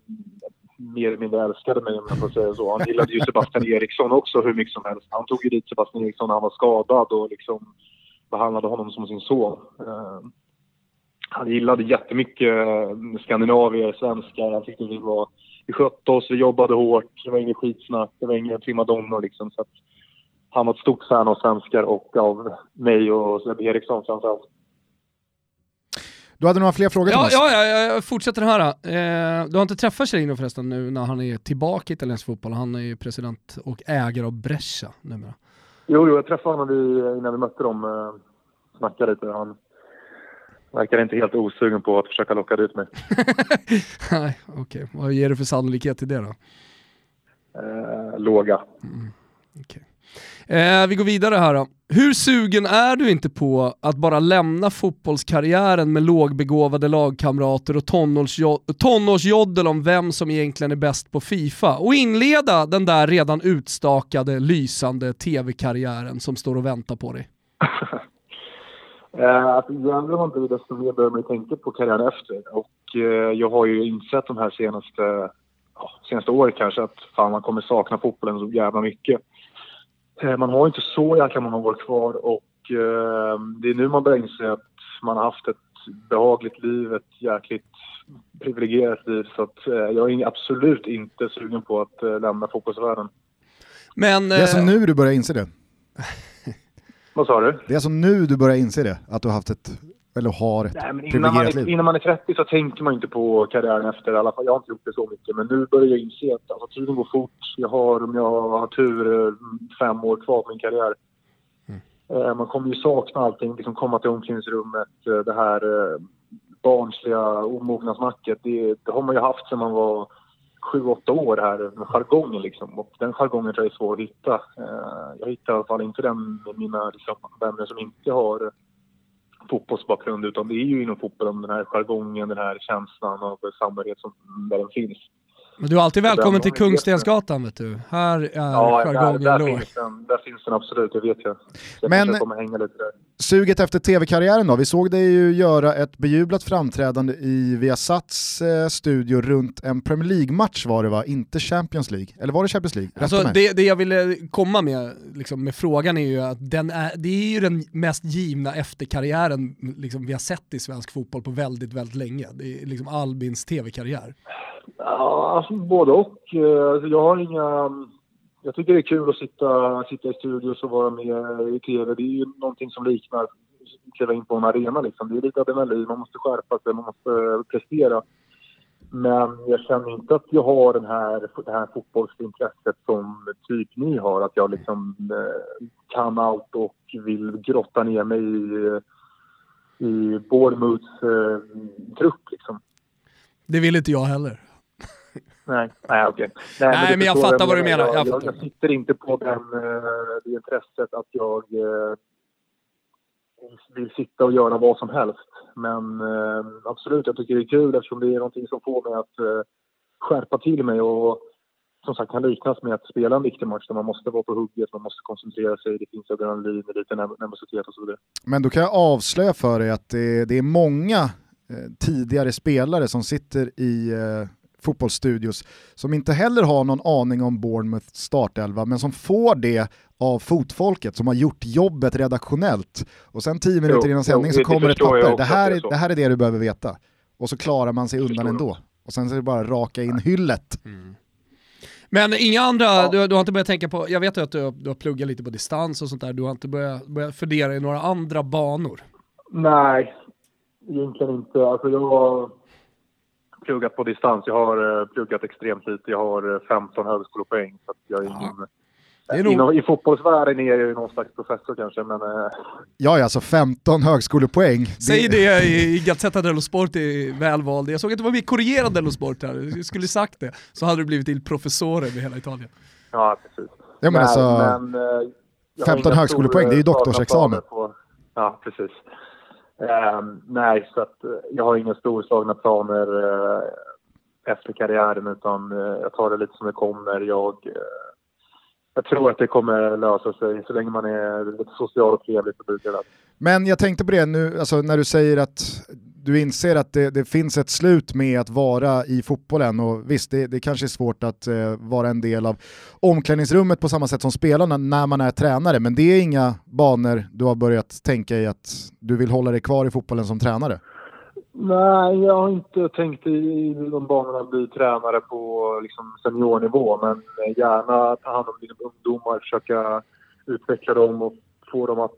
mer eller mindre älskade mig om jag får säga så. Han gillade ju Sebastian Eriksson också hur mycket som helst. Han tog ju dit Sebastian Eriksson när han var skadad och liksom behandlade honom som sin son. Uh, han gillade jättemycket eh, skandinavier, svenskar. Han tyckte vi var... Vi skötte oss, vi jobbade hårt, det var inget skitsnack, det var inga primadonnor liksom. Så att han var ett stort fan av svenskar och av mig och Sebbe Eriksson framförallt. Du hade några fler frågor ja, Ja, ja, jag fortsätter höra. Eh, du har inte träffat Cerino förresten nu när han är tillbaka i italiensk fotboll. Han är ju president och ägare av Brescia numera. Jo, jo jag träffade honom innan vi mötte dem. Eh, snackade lite. Han verkar inte helt osugen på att försöka locka dit mig. Nej, okej. Okay. Vad ger du för sannolikhet till det då? Eh, låga. Mm, okay. Eh, vi går vidare här då. Hur sugen är du inte på att bara lämna fotbollskarriären med lågbegåvade lagkamrater och tonårsjoddel om vem som egentligen är bäst på Fifa och inleda den där redan utstakade lysande tv-karriären som står och väntar på dig? eh, att jävlar man blir desto mer börjar man tänka på karriären efter och eh, jag har ju insett de här senaste, senaste året kanske att fan man kommer sakna fotbollen så jävla mycket. Eh, man har inte så jäkla många år kvar och eh, det är nu man börjar inse att man har haft ett behagligt liv, ett jäkligt privilegierat liv. Så att, eh, jag är absolut inte sugen på att lämna fotbollsvärlden. Men, Det är eh, nu du börjar inse det. Vad sa du? Det är alltså nu du börjar inse det, att du har haft ett, eller har ett Nej, men innan, man är, innan man är 30 så tänker man inte på karriären efter. I alla fall, jag har inte gjort det så mycket. Men nu börjar jag inse att alltså, tiden går fort. Jag har, om jag har tur, eh, fem år kvar på min karriär. Eh, Man kommer ju sakna allting. Liksom komma till omklädningsrummet, eh, det här barnsliga omognadsmacket. Det, det har man ju haft sedan man var sju, åtta år här med jargongen liksom. Och den jargongen tror jag är svår att hitta. Eh, jag hittar i alla fall inte den med mina liksom, vänner som inte har fotbollsbakgrund utan det är ju inom fotbollen den här jargongen, den här känslan av samhörighet som där den finns men du är alltid välkommen till Kungstensgatan vet du. Här är Ja, där, jargongen där, låg. finns den, där finns den absolut, det vet jag. Jag Men- där. Suget efter tv-karriären då? Vi såg dig ju göra ett bejublat framträdande i Viasats eh, studio runt en Premier League-match var det va? Inte Champions League? Eller var det Champions League? Rätta Alltså, det, det jag ville komma med, liksom, med frågan är ju att den är, det är ju den mest givna efterkarriären liksom, vi har sett i svensk fotboll på väldigt, väldigt länge. Det är liksom Albins tv-karriär. Ja, alltså, både och. Eh, alltså, jag har inga... Jag tycker det är kul att sitta, sitta i studios och vara med i tv. Det är ju någonting som liknar att kliva in på en arena. Liksom. Det är lite adrenalin, man måste skärpa sig, man måste prestera. Men jag känner inte att jag har den här, det här fotbollsintresset som typ ni har. Att jag liksom eh, kan allt och vill grotta ner mig i, i Bournemouths eh, trupp. Liksom. Det vill inte jag heller. Nej, nej okej. Nej, du men jag förstår fattar vad du menar. Jag Jag, jag, jag sitter inte på den, eh, det intresset att jag eh, vill sitta och göra vad som helst. Men eh, absolut, jag tycker det är kul eftersom det är någonting som får mig att eh, skärpa till mig och som sagt kan liknas med att spela en viktig match där man måste vara på hugget, man måste koncentrera sig, det finns adrenalin, lite nerv- nervositet och så vidare. Men då kan jag avslöja för dig att det, det är många eh, tidigare spelare som sitter i eh, fotbollsstudios som inte heller har någon aning om Bournemouths startelva men som får det av fotfolket som har gjort jobbet redaktionellt. Och sen tio minuter Jo, innan sändning så det kommer ett papper, det här, det är det här är det du behöver veta. Och så klarar man sig undan förstår jag ändå. Och sen så är det bara raka in hyllet. Men inga andra, Ja. du, du har inte börjat tänka på, jag vet ju att du, har- du har pluggat lite på distans och sånt där, du har inte börjat, börjat fundera i några andra banor? Nej, egentligen inte. Alltså jag pluggat på distans. Jag har eh, pluggat extremt lite. Jag har eh, 15 högskolepoäng. Så att jag är ingen, Det är nog- Inom, I fotbollsvärlden är jag ju någon slags professor kanske, men eh, Ja, ja, alltså 15 högskolepoäng. Säg det i, i Gazzetta dello Sport är välvald. Jag såg att du var med i Corriere dello Sport här, du skulle sagt det. Så hade du blivit till professor över hela Italien. ja precis. Ja, men Nej, alltså, men, eh, jag har 15 inga högskolepoäng, det är ju doktorsexamen. På, ja, precis. Ehm, nej, så att eh, jag har inga storslagna planer eh, efter karriären utan eh, jag tar det lite som det kommer. Jag, eh, jag tror att det kommer lösa sig så länge man är lite social och trevlig så det. Men jag tänkte på det nu, alltså när du säger att du inser att det, det finns ett slut med att vara i fotbollen och visst, det, det kanske är svårt att eh, vara en del av omklädningsrummet på samma sätt som spelarna när man är tränare, men det är inga banor du har börjat tänka i att du vill hålla dig kvar i fotbollen som tränare? Nej, jag har inte tänkt i, i de banorna att bli tränare på liksom, seniornivå men eh, gärna ta hand om dina ungdomar, försöka utveckla dem och få dem att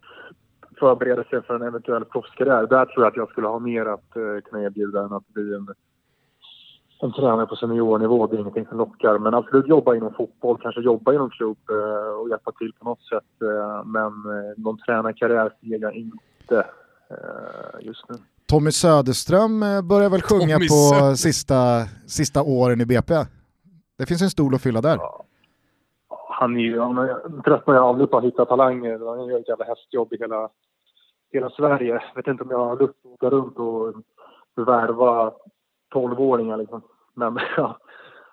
förbereda sig för en eventuell proffskarriär. Där tror jag att jag skulle ha mer att eh, kunna erbjuda än att bli en, en tränare på seniornivå. Det är ingenting som lockar. Men absolut jobba inom fotboll, kanske jobba inom klubb eh, och hjälpa till på något sätt. Eh, men eh, någon tränarkarriär ser jag inte eh, just nu. Tommy Söderström eh, börjar väl sjunga Tommy på sista, sista åren i BP? Det finns en stol att fylla där. han är ju, han tröttnar jag aldrig på att hitta talanger. Han gör ett jävla hästjobb i hela, hela Sverige. Jag vet inte om jag har lust att åka runt och värva 12-åringar liksom. Men ja,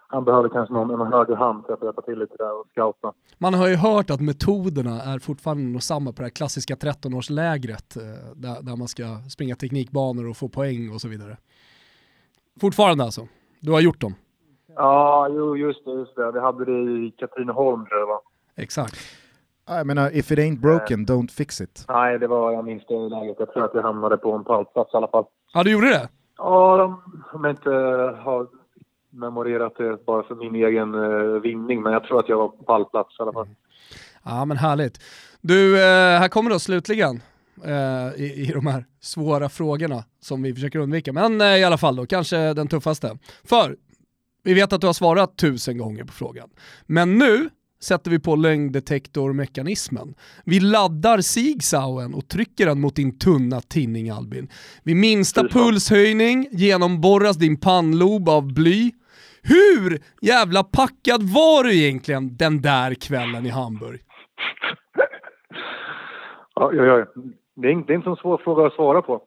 han behöver kanske någon, en höger hand för att hjälpa till lite där och scouta. Man har ju hört att metoderna är fortfarande samma på det här klassiska 13-årslägret eh, där, där man ska springa teknikbanor och få poäng och så vidare. Fortfarande alltså? Du har gjort dem? Ja, jo, just det, just det. Vi hade det i Katrineholm tror jag var. Exakt. Jag menar, if it ain't broken, don't fix it. Nej, det var, jag minns det läget. Jag tror att vi hamnade på en pallplats i alla fall. Ja, du gjorde det? Ja, de, om jag inte har memorerat det bara för min egen uh, vinning, men jag tror att jag var på pallplats i alla fall. Ja men härligt. Du, här kommer då slutligen uh, i, i de här svåra frågorna som vi försöker undvika. Men i alla fall då, kanske den tuffaste. För vi vet att du har svarat tusen gånger på frågan. Men nu sätter vi på lögndetektormekanismen. Vi laddar Sigsauen och trycker den mot din tunna tinning Albin. Vid minsta pulshöjning genomborras din pannlob av bly. Hur jävla packad var du egentligen den där kvällen i Hamburg? Ja, ja, ja. Det, är inte, det är inte en svår fråga att svara på.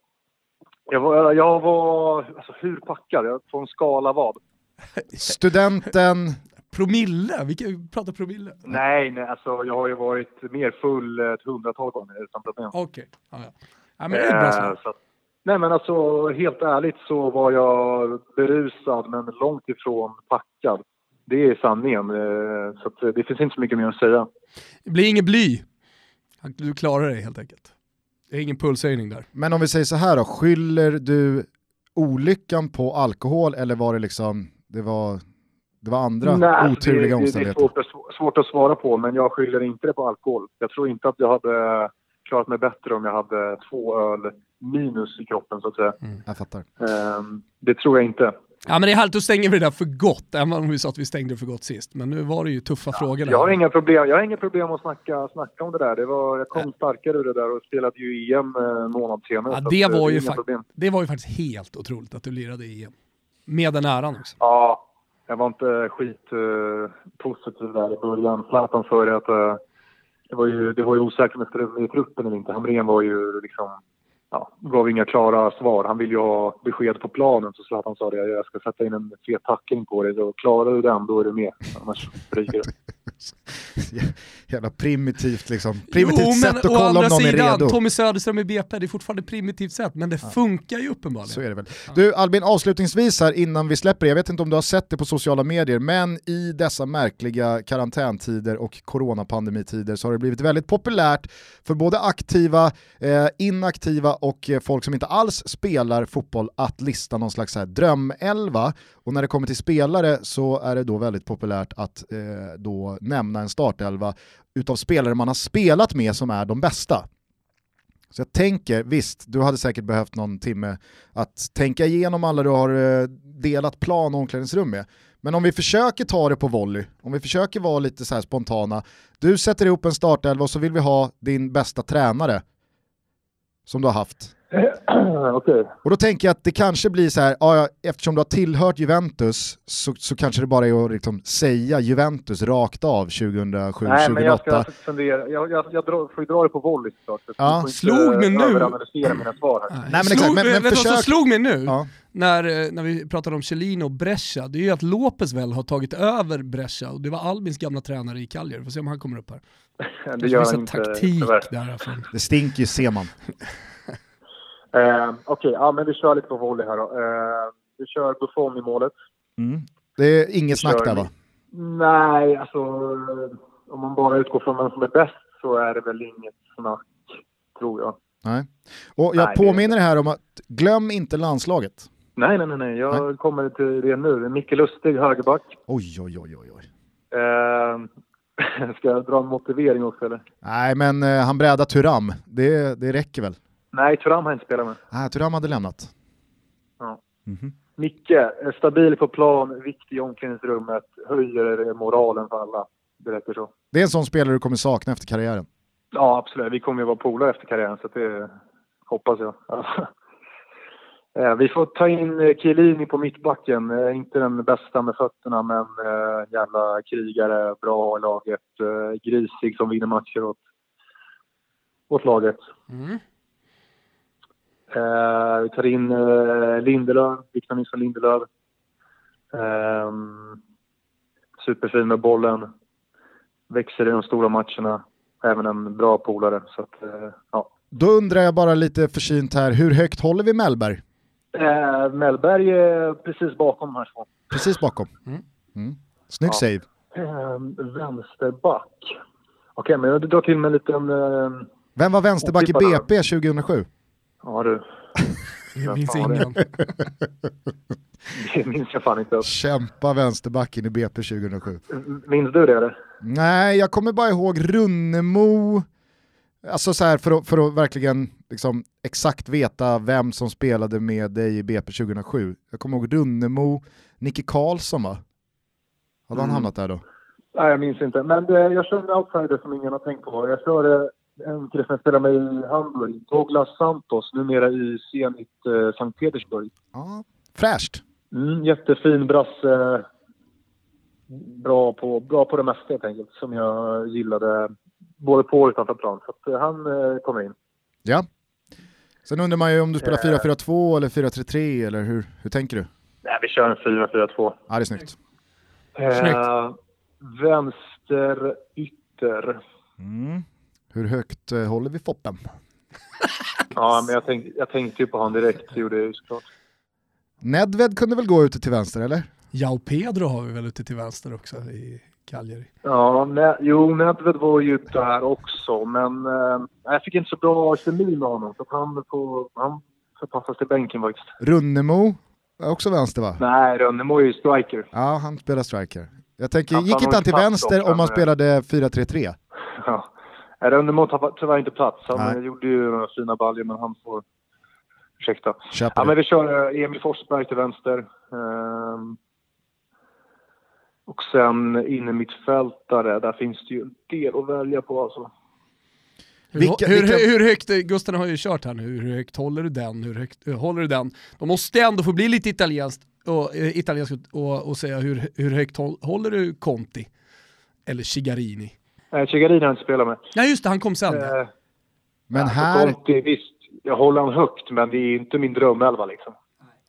Jag var, jag var alltså, hur packad? På en skala vad? Studenten, Promille? Vi kan prata promille. Nej, nej, alltså jag har ju varit mer full ett hundratal gånger utan problem. Okej, okay. ja, ja. ja, men det är bra eh, så. Nej men alltså helt ärligt så var jag berusad men långt ifrån packad. Det är sanningen. Eh, så det finns inte så mycket mer att säga. Det blir ingen bly. Du klarar dig helt enkelt. Det är ingen pulshöjning där. Men om vi säger så här då, skyller du olyckan på alkohol eller var det liksom, det var det var andra Nej, oturliga det, omständigheter. Det är svårt, svårt, att svara på, men jag skyller inte det på alkohol. Jag tror inte att jag hade klarat mig bättre om jag hade två öl minus i kroppen så att säga. Mm, jag fattar. Um, det tror jag inte. Ja men det är härligt, att stänga vi det där för gott, även om vi sa att vi stängde för gott sist. Men nu var det ju tuffa ja, frågor. Jag har, inga problem, jag har inga problem att snacka, snacka om det där. Det var, jag kom ja. starkare ur det där och spelade ju EM en månad senare. Ja, det, var ju det var ju faktiskt helt otroligt att du lirade i EM. Med den äran också. Ja, jag var inte skitpositiv eh, uh, där i början. Zlatan sa ju att uh, det var ju, det var ju osäkert med i truppen eller inte. Hamrén var ju liksom, ja, gav inga klara svar. Han ville ju ha besked på planen så Zlatan sa det, jag ska sätta in en fet tackling på dig. Så klarar du den, då är du med. Annars ryker du. Jävla primitivt liksom. Primitivt jo, sätt att kolla om någon sidan, är redo. Tommy Söderström i BP, det är fortfarande primitivt sätt, men det ja. funkar ju uppenbarligen. Så är det väl. Du Albin, avslutningsvis här innan vi släpper jag vet inte om du har sett det på sociala medier, men i dessa märkliga karantäntider och coronapandemitiden så har det blivit väldigt populärt för både aktiva, eh, inaktiva och eh, folk som inte alls spelar fotboll att lista någon slags här drömelva. Och när det kommer till spelare så är det då väldigt populärt att eh, då nämna en startelva utav spelare man har spelat med som är de bästa. Så jag tänker, visst, du hade säkert behövt någon timme att tänka igenom alla du har eh, delat plan och omklädningsrum med. Men om vi försöker ta det på volley, om vi försöker vara lite så spontana, du sätter ihop en startelva och så vill vi ha din bästa tränare som du har haft. okay. Och då tänker jag att det kanske blir så här, ja, eftersom du har tillhört Juventus så, så kanske det bara är att liksom säga Juventus rakt av 2007-2008. Nej, men jag ska fundera. Jag, jag, jag drar, får ju dra det på volley såklart. Ja. Slog mig nu! mina svar här. Nej, men slog, exakt, men, men vet försök... vad som slog mig nu? Ja. När, eh, när vi pratade om Chelino och Brescia, det är ju att Lopez väl har tagit över Brescia och det var Albins gamla tränare i Cagliari. Vi får se om han kommer upp här. det gör han inte. taktik därifrån. Det stinker ju ser man. Eh, Okej, okay, ja, men vi kör lite på volley här då. Eh, vi kör Buffon i målet. Mm. Det är inget snack där va? Nej, alltså om man bara utgår från vem som är bäst så är det väl inget snack, tror jag. Nej. Och jag nej, påminner det... här om att glöm inte landslaget. Nej, nej, nej, nej. jag nej. kommer till det nu. Micke Lustig, högerback. Oj, oj, oj, oj. oj. Eh, ska jag dra en motivering också eller? Nej, men eh, han brädar Turam. Det, det räcker väl? Nej, Turam har inte spelat med. Ah, Turam hade lämnat. Ja. Mm -hmm. Micke, stabil på plan, viktig i omklädningsrummet, höjer moralen för alla. Det räcker så. Det är en sån spelare du kommer sakna efter karriären? Ja, absolut. Vi kommer ju vara polare efter karriären, så det hoppas jag. Eh, vi får ta in eh, Chiellini på mittbacken. Eh, inte den bästa med fötterna, men jävla krigare, bra i laget. Grisig som vinner matcher åt, åt laget. Mm. Eh, vi tar in eh, Lindelöf, Victor Nilsson Lindelöf. Eh, superfin med bollen. Växer i de stora matcherna. Även en bra polare. Så att, eh, ja. Då undrar jag bara lite försynt här, hur högt håller vi Mellberg? Eh, Mellberg är precis bakom här två. Precis bakom? Mm. Mm. Snygg ja. save. Eh, vänsterback. Okej, okay, men jag drar till med en liten... Eh, Vem var vänsterback i BP 2007? Ja du. Det minns det? ingen. Det minns jag fan inte. Kämpa vänsterbacken i BP 2007. Minns du det eller? Nej, jag kommer bara ihåg Runnemo, alltså så här för att, för att verkligen liksom exakt veta vem som spelade med dig i BP 2007. Jag kommer ihåg Runnemo, Nicke Karlsson va? Hade han Mm. hamnat där då? Nej, jag minns inte. Men det, jag kör en outsider som ingen har tänkt på. Jag kör eh, en kille som spelar med i Hamburg, Douglas Santos, numera i Zenit eh, Sankt Petersburg. Ja, fräscht. Mm, jättefin brasse. Bra på, bra på det mesta helt enkelt, som jag gillade både på och utanför plan. Så att, eh, han eh, kommer in. Ja. Sen undrar man ju om du spelar Eh. 4-4-2 eller 4-3-3 eller hur, hur tänker du? Nej, vi kör en 4-4-2. Ja, det är snyggt. Snyggt. Eh, vänster ytter. Mm. Hur högt eh, håller vi Foppen? Ja, men jag, tänk, jag tänkte ju på honom direkt, det gjorde jag ju såklart. Nedved kunde väl gå ute till vänster eller? Jao Pedro har vi väl ute till vänster också i Cagliari. Ja, ne, jo, Nedved var ju där också, men eh, jag fick inte så bra kemi med honom. Så han, får, han förpassas till bänken faktiskt. Runnemo, är också vänster va? Nej, Rönnemo är ju striker. Ja, han spelar striker. Jag tänker, Han gick inte han till vänster om man men- spelade 4-3-3? Ja. Rönnemo tar tyvärr inte plats. Han Nej. gjorde ju några fina baljor, men han får... Ursäkta. Köper Ja, men vi kör eh, Emil Forsberg till vänster. Ehm, och sen inne mittfältare, där finns det ju en del att välja på alltså. Hur, Vilka- hur, vilka- hur högt, Gusten har ju kört här nu, hur högt håller du den? Hur högt hur håller du den? De måste ändå få bli lite italienskt och, eh, italienskt och, och säga hur, hur högt håll, håller du Conti? Eller Cigarini? Eh, Chigarin har jag inte spelat med. Ja just det, han kom sen. Eh, Men alltså, här, Conti, visst, jag håller han högt, men det är inte min drömelva liksom.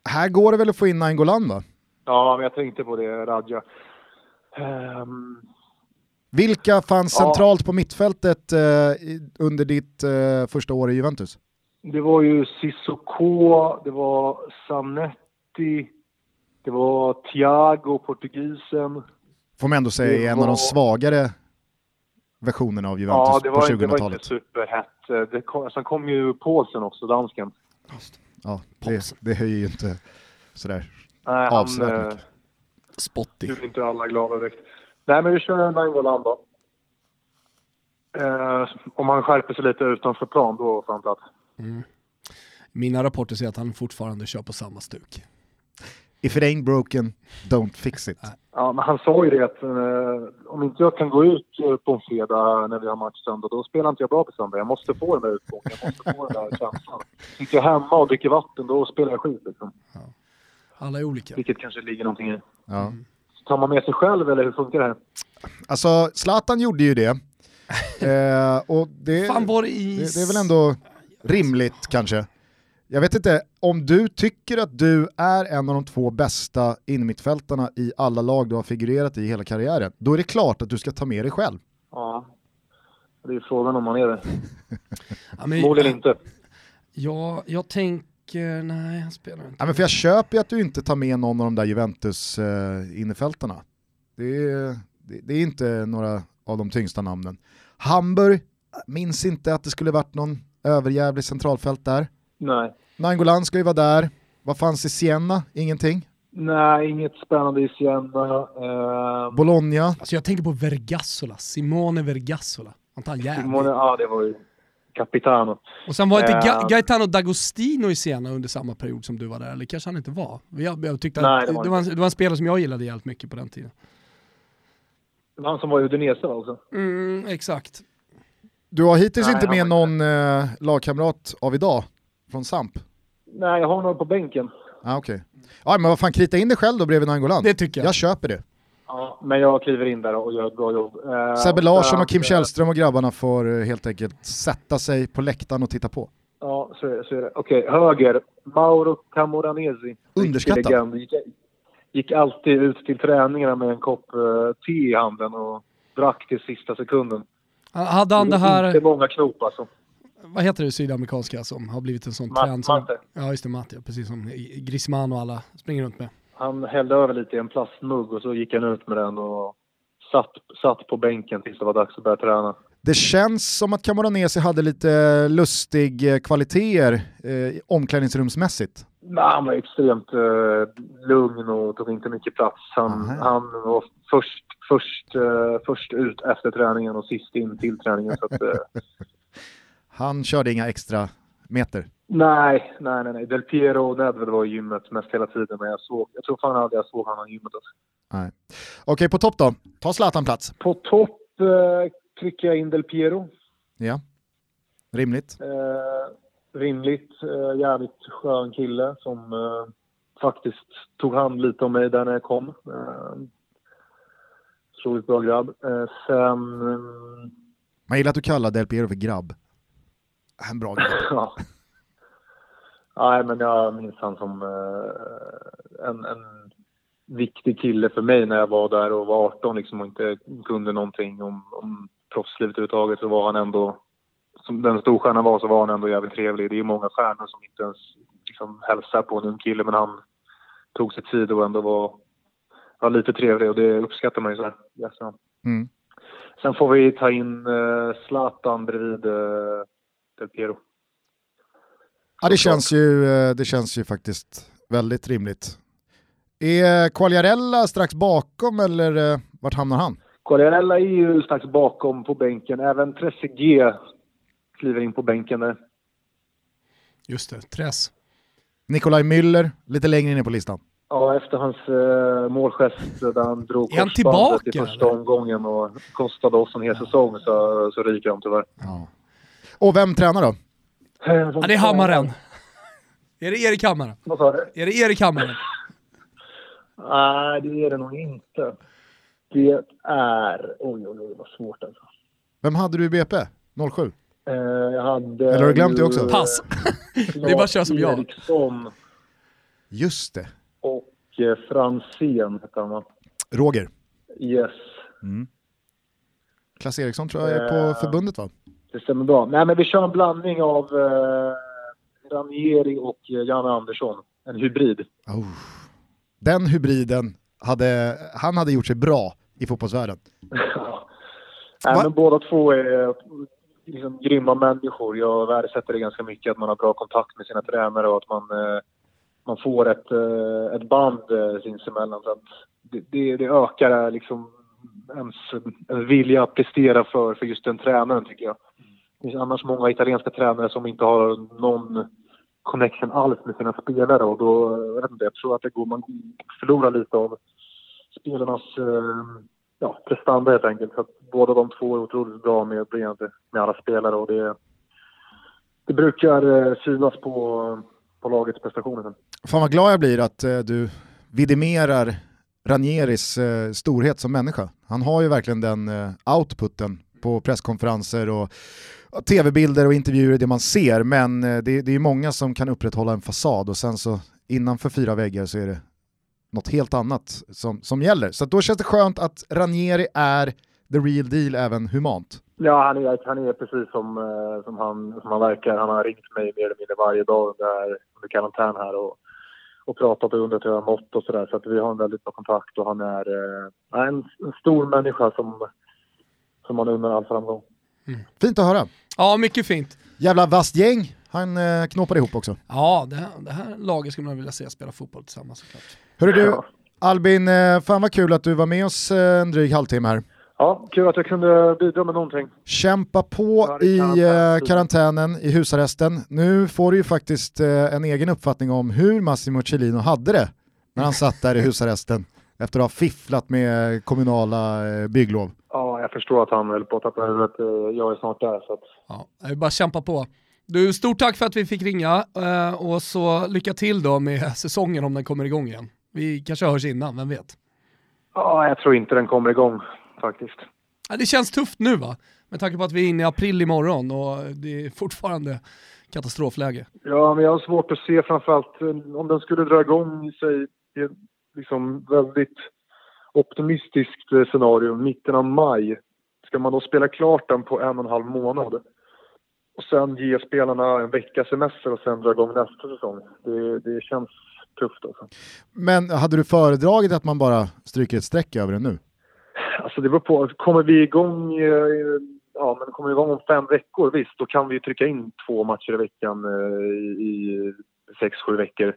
här går det väl att få in Nainggolan va? Ja, men jag tänkte på det, Radja. Ehm, Vilka fanns Ja. centralt på mittfältet eh, under ditt eh, första år i Juventus? det var ju Sissoko, det var Zanetti, det var Thiago, portugisen. Får man ändå säga Det är en av de var- svagare versionerna av Juventus Ja, det på var, inte, det var inte 2000-talet. superhett. Det kom, sen kom ju Paulsen också, dansken. Ja, det, det höjer ju inte sådär. Nej, Avsevärt han eh, mycket. Spotty. gjorde inte alla glada direkt. Nej, men vi kör Nainggolan då. Eh, om han skärper sig lite utanför plan, då han plats. Mina rapporter säger att han fortfarande kör på samma stuk. If it ain't broken, don't fix it. Ja, men han sa ju det att eh, om inte jag kan gå ut eh, på en fredag när vi har match söndag, då spelar inte jag bra på söndag. Jag måste få den där utgången, jag måste få den där känslan. Sitter jag hemma och dricker vatten, då spelar jag skit liksom. Alla är olika. Vilket kanske ligger någonting i. Ja. Tar man med sig själv eller hur funkar det här? Alltså, Zlatan gjorde ju det. Eh, och det, Fan det, det är väl ändå rimligt kanske. Jag vet inte, om du tycker att du är en av de två bästa innermittfältarna i alla lag du har figurerat i hela karriären, då är det klart att du ska ta med dig själv. Ja, det är frågan om man är det. Ja, Förmodligen inte. Ja, jag tänker... Nej, han spelar inte. Ja, men för jag köper ju att du inte tar med någon av de där Juventus eh. Det är, det, det är inte några av de tyngsta namnen. Hamburg, minns inte att det skulle varit någon överjävlig centralfält där. Nej. Nangolan ska ju vara där. Vad fanns i Siena? Ingenting. Nej, inget spännande i Siena. Eh, Bologna? Alltså jag tänker på Vergassola, Simone Vergassola. Han tar jävligt. Simone, ja, det var ju Capitano. Och sen var inte Eh. Ga- Gaetano D'Agostino i Siena under samma period som du var där, eller kanske han inte var? Jag, jag tyckte Nej, att det det, var var en, det var en spelare som jag gillade jävligt mycket på den tiden. Det var han som var i Udinese också. Mm, exakt. Du har hittills Nej, inte med var någon eh, lagkamrat av idag från Samp? Nej, jag har några på bänken. Ah, okej. Ja, men vad fan, krita in dig själv då bredvid Nangolan. Det tycker jag. Jag köper det. Ja, men jag kliver in där och gör ett bra jobb. Eh, Sebbe Larsson och Kim eh, Källström och grabbarna får eh, helt enkelt sätta sig på läktaren och titta på. Ja, så är det. Så är det. Okej, höger. Mauro Camoranesi. Underskattad. Gick, gick alltid ut till träningarna med en kopp eh, te i handen och drack till sista sekunden. Hade han det Inte här, många knop alltså. Vad heter det sydamerikanska som har blivit en sån Ma- trend? Som, Matte. ja just det, Matte, precis som Griezmann och alla springer runt med. Han hällde över lite i en plastmugg och så gick han ut med den och satt, satt på bänken tills det var dags att börja träna. Det känns som att Camoranesi hade lite lustig eh, kvaliteter eh, omklädningsrumsmässigt. Nej, han var extremt eh, lugn och tog inte mycket plats. Han, han var först, först, eh, först ut efter träningen och sist in till träningen. Så att, eh, han körde inga extra meter? Nej, nej, nej. nej. Del Piero och Nedved var i gymmet mest hela tiden, men jag, såg, jag tror fan aldrig jag såg honom i gymmet. Alltså. Nej. Okej, på topp då? Ta Zlatan plats. På topp eh, trycker jag in Del Piero. Ja, rimligt. Eh, rimligt. Eh, jävligt skön kille som eh, faktiskt tog hand lite om mig där när jag kom. Eh, otroligt bra grabb. Eh, sen... Eh, Man gillar att du kallar Del Piero för grabb. En bra grabb. ja. Nej, men jag minns han som eh, en, en viktig kille för mig när jag var där och var 18 liksom, och inte kunde någonting om, om proffslivet överhuvudtaget så var han ändå, som den storstjärnan var så var han ändå jävligt trevlig. Det är ju många stjärnor som inte ens liksom, hälsar på en ung kille men han tog sig tid och ändå var, var lite trevlig och det uppskattar man ju så här. Yes, mm. Sen får vi ta in eh, Zlatan bredvid eh, Del Piero. Ja, det känns, ju, eh, det känns ju faktiskt väldigt rimligt. Är Quagliarella strax bakom eller eh, vart hamnar han? Quagliarella är ju strax bakom på bänken. Även Trezeguet kliver in på bänken där. Just det, Tres. Nikolaj Müller, lite längre ner på listan. Ja, efter hans uh, målgest där han drog korsbandet i första eller? omgången och kostade oss en hel säsong så, så ryker de tyvärr. Ja. Och vem tränar då? Ja, det är Hammaren. Är det Erik Hammaren? Vad sa du? Är det Erik Hammaren? Nej, det är det nog inte. Det är... Oj, oj, oj, vad svårt alltså. Vem hade du i BP? 07? Eh, jag hade... Eller har du glömt det också? Pass! det är bara att köra som jag. Eriksson. Just det. Och eh, Franzén hette han va? Roger. Yes. Mm. Klas Eriksson tror jag är på eh, förbundet va? Det stämmer bra. Nej men vi kör en blandning av eh, Ranieri och eh, Janne Andersson. En hybrid. Oh. Den hybriden, hade, han hade gjort sig bra i fotbollsvärlden. Nej, men båda två är liksom grymma människor. Jag värdesätter det ganska mycket att man har bra kontakt med sina tränare och att man, eh, man får ett, eh, ett band sinsemellan. Så att det, det, det ökar liksom ens vilja att prestera för, för just den tränaren tycker jag. Det finns annars många italienska tränare som inte har någon connection alls med sina spelare och då, jag vet inte, jag tror att det går, man förlorar lite av spelarnas eh, ja, prestanda helt enkelt. Så att båda de två är otroligt bra med, med alla spelare och det, det brukar eh, synas på, på lagets prestationer. Fan vad glad jag blir att eh, du vidimerar Ranieris eh, storhet som människa. Han har ju verkligen den eh, outputen på presskonferenser och tv-bilder och intervjuer, det man ser, men eh, det, det är många som kan upprätthålla en fasad och sen så innanför fyra väggar så är det något helt annat som, som gäller. Så då känns det skönt att Ranieri är the real deal även humant. Ja, han är, han är precis som, eh, som, han, som han verkar. Han har ringt mig mer eller mindre varje dag under, under karantän här och, och pratat och undrat hur jag mått och sådär. Så att vi har en väldigt bra kontakt och han är eh, en, en stor människa som, som man unnar all framgång. Mm. Fint att höra. Ja, mycket fint. Jävla vasst gäng han eh, knoppade ihop också. Ja, det här, det här laget skulle man vilja se spela fotboll tillsammans såklart. Hörru du, Albin, eh, fan vad kul att du var med oss eh, en dryg halvtimme här. Ja, kul att jag kunde bidra med någonting. Kämpa på i eh, karantänen, i husarresten. Nu får du ju faktiskt en egen uppfattning om hur Massimo Cellino hade det när han satt där i husarresten efter att ha fifflat med kommunala bygglov. Ja, jag förstår att han höll på att tappa huvudet. Eh, jag är snart där. Så att... Ja, jag vill bara kämpa på. Du, stort tack för att vi fick ringa eh, och så lycka till då med säsongen om den kommer igång igen. Vi kanske hörs innan, vem vet? Ja, jag tror inte den kommer igång faktiskt. Ja, det känns tufft nu va? Med tanke på att vi är inne i april imorgon och det är fortfarande katastrofläge. Ja, men jag har svårt att se framförallt eh, om den skulle dra igång sig i ett liksom väldigt optimistiskt eh, scenario, mitten av maj. Ska man då spela klart den på en och en halv månad och sen ge spelarna en veckas semester och sen dra igång nästa säsong. Det, det känns tufft alltså. Men hade du föredragit att man bara stryker ett streck över det nu? Alltså det beror på. Kommer vi igång eh, ja, men kommer igång om fem veckor, visst, då kan vi trycka in två matcher i veckan eh, i, i sex, sju veckor.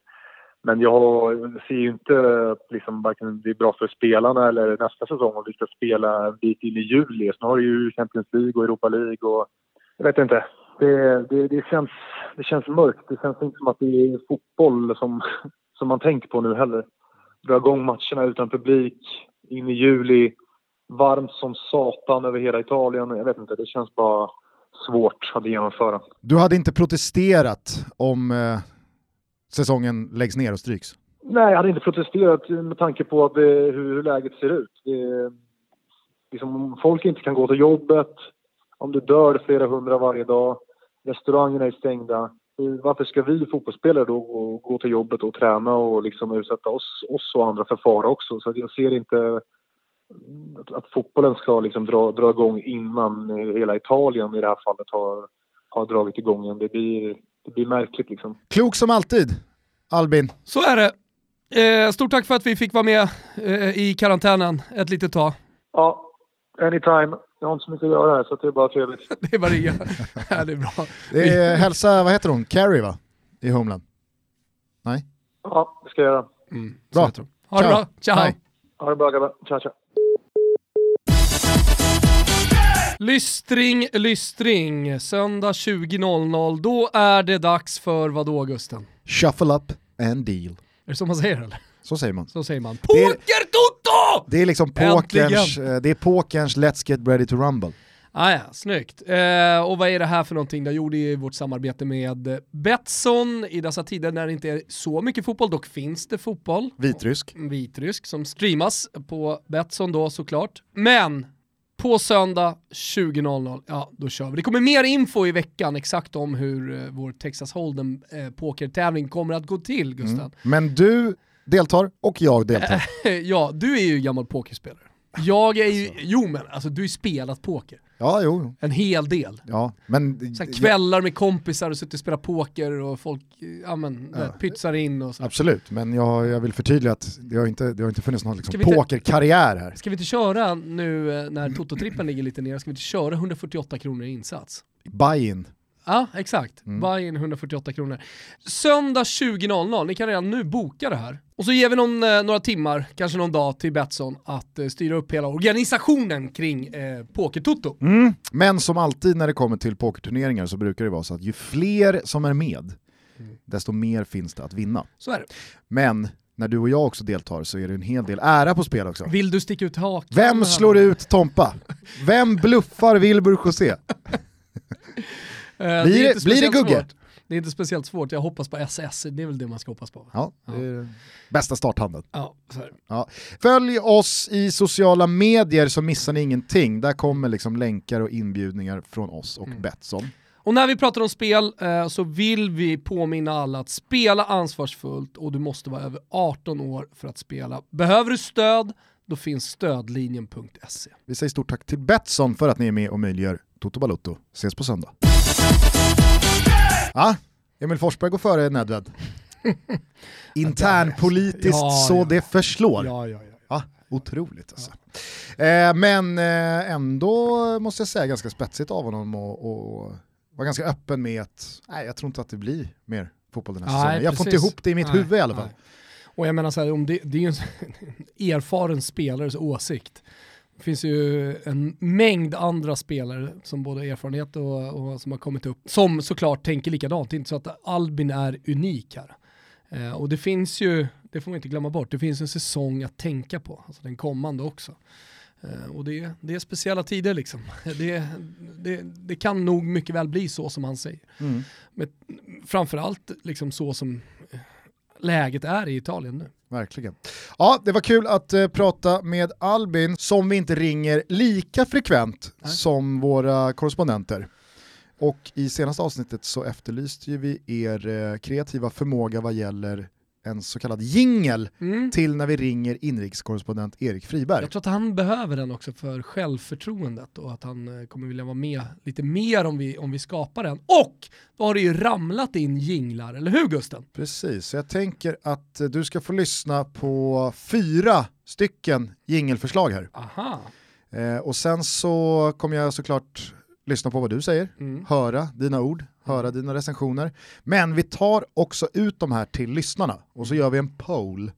Men jag ser ju inte liksom, varken det är bra för spelarna eller nästa säsong om vi ska spela en bit in i juli. Snarare har ju Champions League och Europa League och jag vet inte. Det, det, det, känns, det känns mörkt. Det känns inte som att det är fotboll som, som man tänker på nu heller. Dra igång matcherna utan publik in i juli. Varmt som satan över hela Italien. Jag vet inte, det känns bara svårt att genomföra. Du hade inte protesterat om eh, säsongen läggs ner och stryks? Nej, jag hade inte protesterat med tanke på att det, hur läget ser ut. Det, liksom, om folk inte kan gå till jobbet, om det dör flera hundra varje dag, restaurangerna är stängda. Varför ska vi fotbollsspelare då gå till jobbet och träna och liksom utsätta oss, oss och andra för fara också? Så jag ser inte att, att fotbollen ska liksom dra, dra igång innan eh, hela Italien i det här fallet har, har dragit igång. Det blir, det blir märkligt liksom. Klok som alltid, Albin. Så är det. Eh, stort tack för att vi fick vara med eh, i karantänen ett litet tag. Ja, anytime. Jag har inte så mycket att göra här så det är bara trevligt. det är bara ringa. ja, det är bra. Det är, hälsa, vad heter hon, Carrie va? I Homeland? Nej? Ja, det ska jag göra. Mm, bra. Ha det bra, ciao! Hej. Ha det bra grabbar, ciao ciao. Lystring, lystring. Söndag 20.00. Då är det dags för vad då Gusten? Shuffle up and deal. Är det så man säger eller? Så säger man. Så säger man. Poker-Toto! Det är liksom pokerns, eh, det är pokerns Let's Get Ready to Rumble. Ah, ja, snyggt. Eh, och vad är det här för någonting? Det gjorde i vårt samarbete med Betsson i dessa tider när det inte är så mycket fotboll, dock finns det fotboll. Vitrysk. Vitrysk som streamas på Betsson då såklart. Men på söndag 20.00, ja då kör vi. Det kommer mer info i veckan exakt om hur uh, vår Texas Hold'em uh, pokertävling kommer att gå till Gustav. Mm. Men du deltar och jag deltar. ja, du är ju gammal pokerspelare. Jag är ju, jo men alltså du har ju spelat poker. Ja, jo. En hel del. Ja, men... Så kvällar med kompisar och suttit och spelat poker och folk ja, men, ja. pytsar in och så. Absolut, men jag, jag vill förtydliga att det har inte, det har inte funnits någon liksom pokerkarriär här. Ska vi inte köra nu eh, när Toto-trippen ligger lite ner, ska vi inte köra 148 kronor i insats? Buy-in. Ja, exakt. Mm. Buy-in 148 kronor. Söndag 20.00, ni kan redan nu boka det här. Och så ger vi någon, eh, några timmar, kanske någon dag till Betsson att eh, styra upp hela organisationen kring eh, Pokertoto. Mm. Men som alltid när det kommer till pokerturneringar så brukar det vara så att ju fler som är med, mm. desto mer finns det att vinna. Så är det. Men när du och jag också deltar så är det en hel del ära på spel också. Vill du sticka ut hakan? Vem slår ut Tompa? Vem bluffar Wilbur José? Uh, blir, det, blir det Gugge? Det är inte speciellt svårt, jag hoppas på SS, det är väl det man ska hoppas på. Ja, ja. bästa starthanden. Ja, ja. Följ oss i sociala medier så missar ni ingenting. Där kommer liksom länkar och inbjudningar från oss och mm. Betsson. Och när vi pratar om spel eh, så vill vi påminna alla att spela ansvarsfullt och du måste vara över 18 år för att spela. Behöver du stöd, då finns stödlinjen.se. Vi säger stort tack till Betsson för att ni är med och möjliggör Toto Balutto. Ses på söndag. Ja, Emil Forsberg går före Nedved. Internpolitiskt ja, så det förslår. Ja, ja, ja. ja otroligt alltså. Eh, men eh, ändå måste jag säga ganska spetsigt av honom och, och vara ganska öppen med att nej, jag tror inte att det blir mer fotboll den här nej, säsongen. Jag precis. får inte ihop det i mitt nej, huvud i alla fall. Nej. Och jag menar så här, om det, det är ju en erfaren spelares åsikt. Det finns ju en mängd andra spelare som både erfarenhet och, och, som har kommit upp som såklart tänker likadant. Det är inte så att Albin är unik här. Eh, och det finns ju, det får man inte glömma bort, det finns en säsong att tänka på, alltså den kommande också. Eh, och det, det är speciella tider liksom. Det, det, det, kan nog mycket väl bli så som han säger. Mm. Men framförallt liksom så som läget är i Italien nu. Verkligen. Ja, det var kul att uh, prata med Albin som vi inte ringer lika frekvent Nej. som våra korrespondenter. Och i senaste avsnittet så efterlyste vi er uh, kreativa förmåga vad gäller en så kallad jingel mm. till när vi ringer inrikeskorrespondent Erik Friberg. Jag tror att han behöver den också för självförtroendet och att han eh, kommer vilja vara med lite mer om vi, om vi skapar den. Och då har det ju ramlat in jinglar, eller hur Gusten? Precis, jag tänker att eh, du ska få lyssna på fyra stycken jingelförslag här. Aha. Eh, och sen så kommer jag såklart lyssna på vad du säger, Mm. höra dina ord, höra dina recensioner. Men vi tar också ut de här till lyssnarna och så gör vi en poll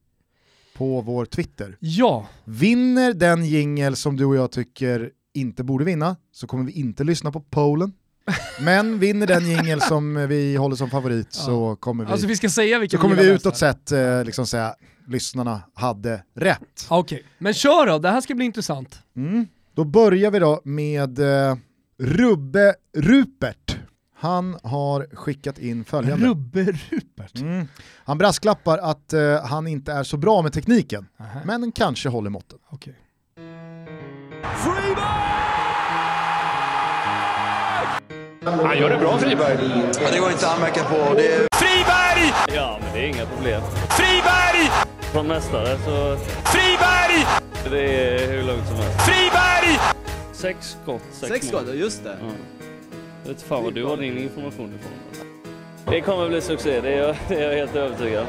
på vår Twitter. Ja, Vinner den jingel som du och jag tycker inte borde vinna så kommer vi inte lyssna på pollen. Men vinner den jingel som vi håller som favorit så kommer vi, alltså vi ska säga så kommer vi utåt sett eh, liksom säga lyssnarna hade rätt. Okej, men kör då, det här ska bli intressant. Mm. Då börjar vi då med eh, Rubbe Rupert. Han har skickat in följande. Rubbe-Rupert. Mm. Han brasklappar att eh, han inte är så bra med tekniken, Nähä, men kanske håller måtten. okej. Han gör det bra Friberg. Ja, det går inte att anmärka på. Det är... Friberg! Ja, men det är inga problem. Friberg! Som mästare så Friberg! det är hur lugnt som helst. Friberg! Sex skott, sex, Sex skott, just det. Ja. Jag vet fan vad du har din information ifrån. Det kommer bli succé, det är jag, det är jag helt övertygad.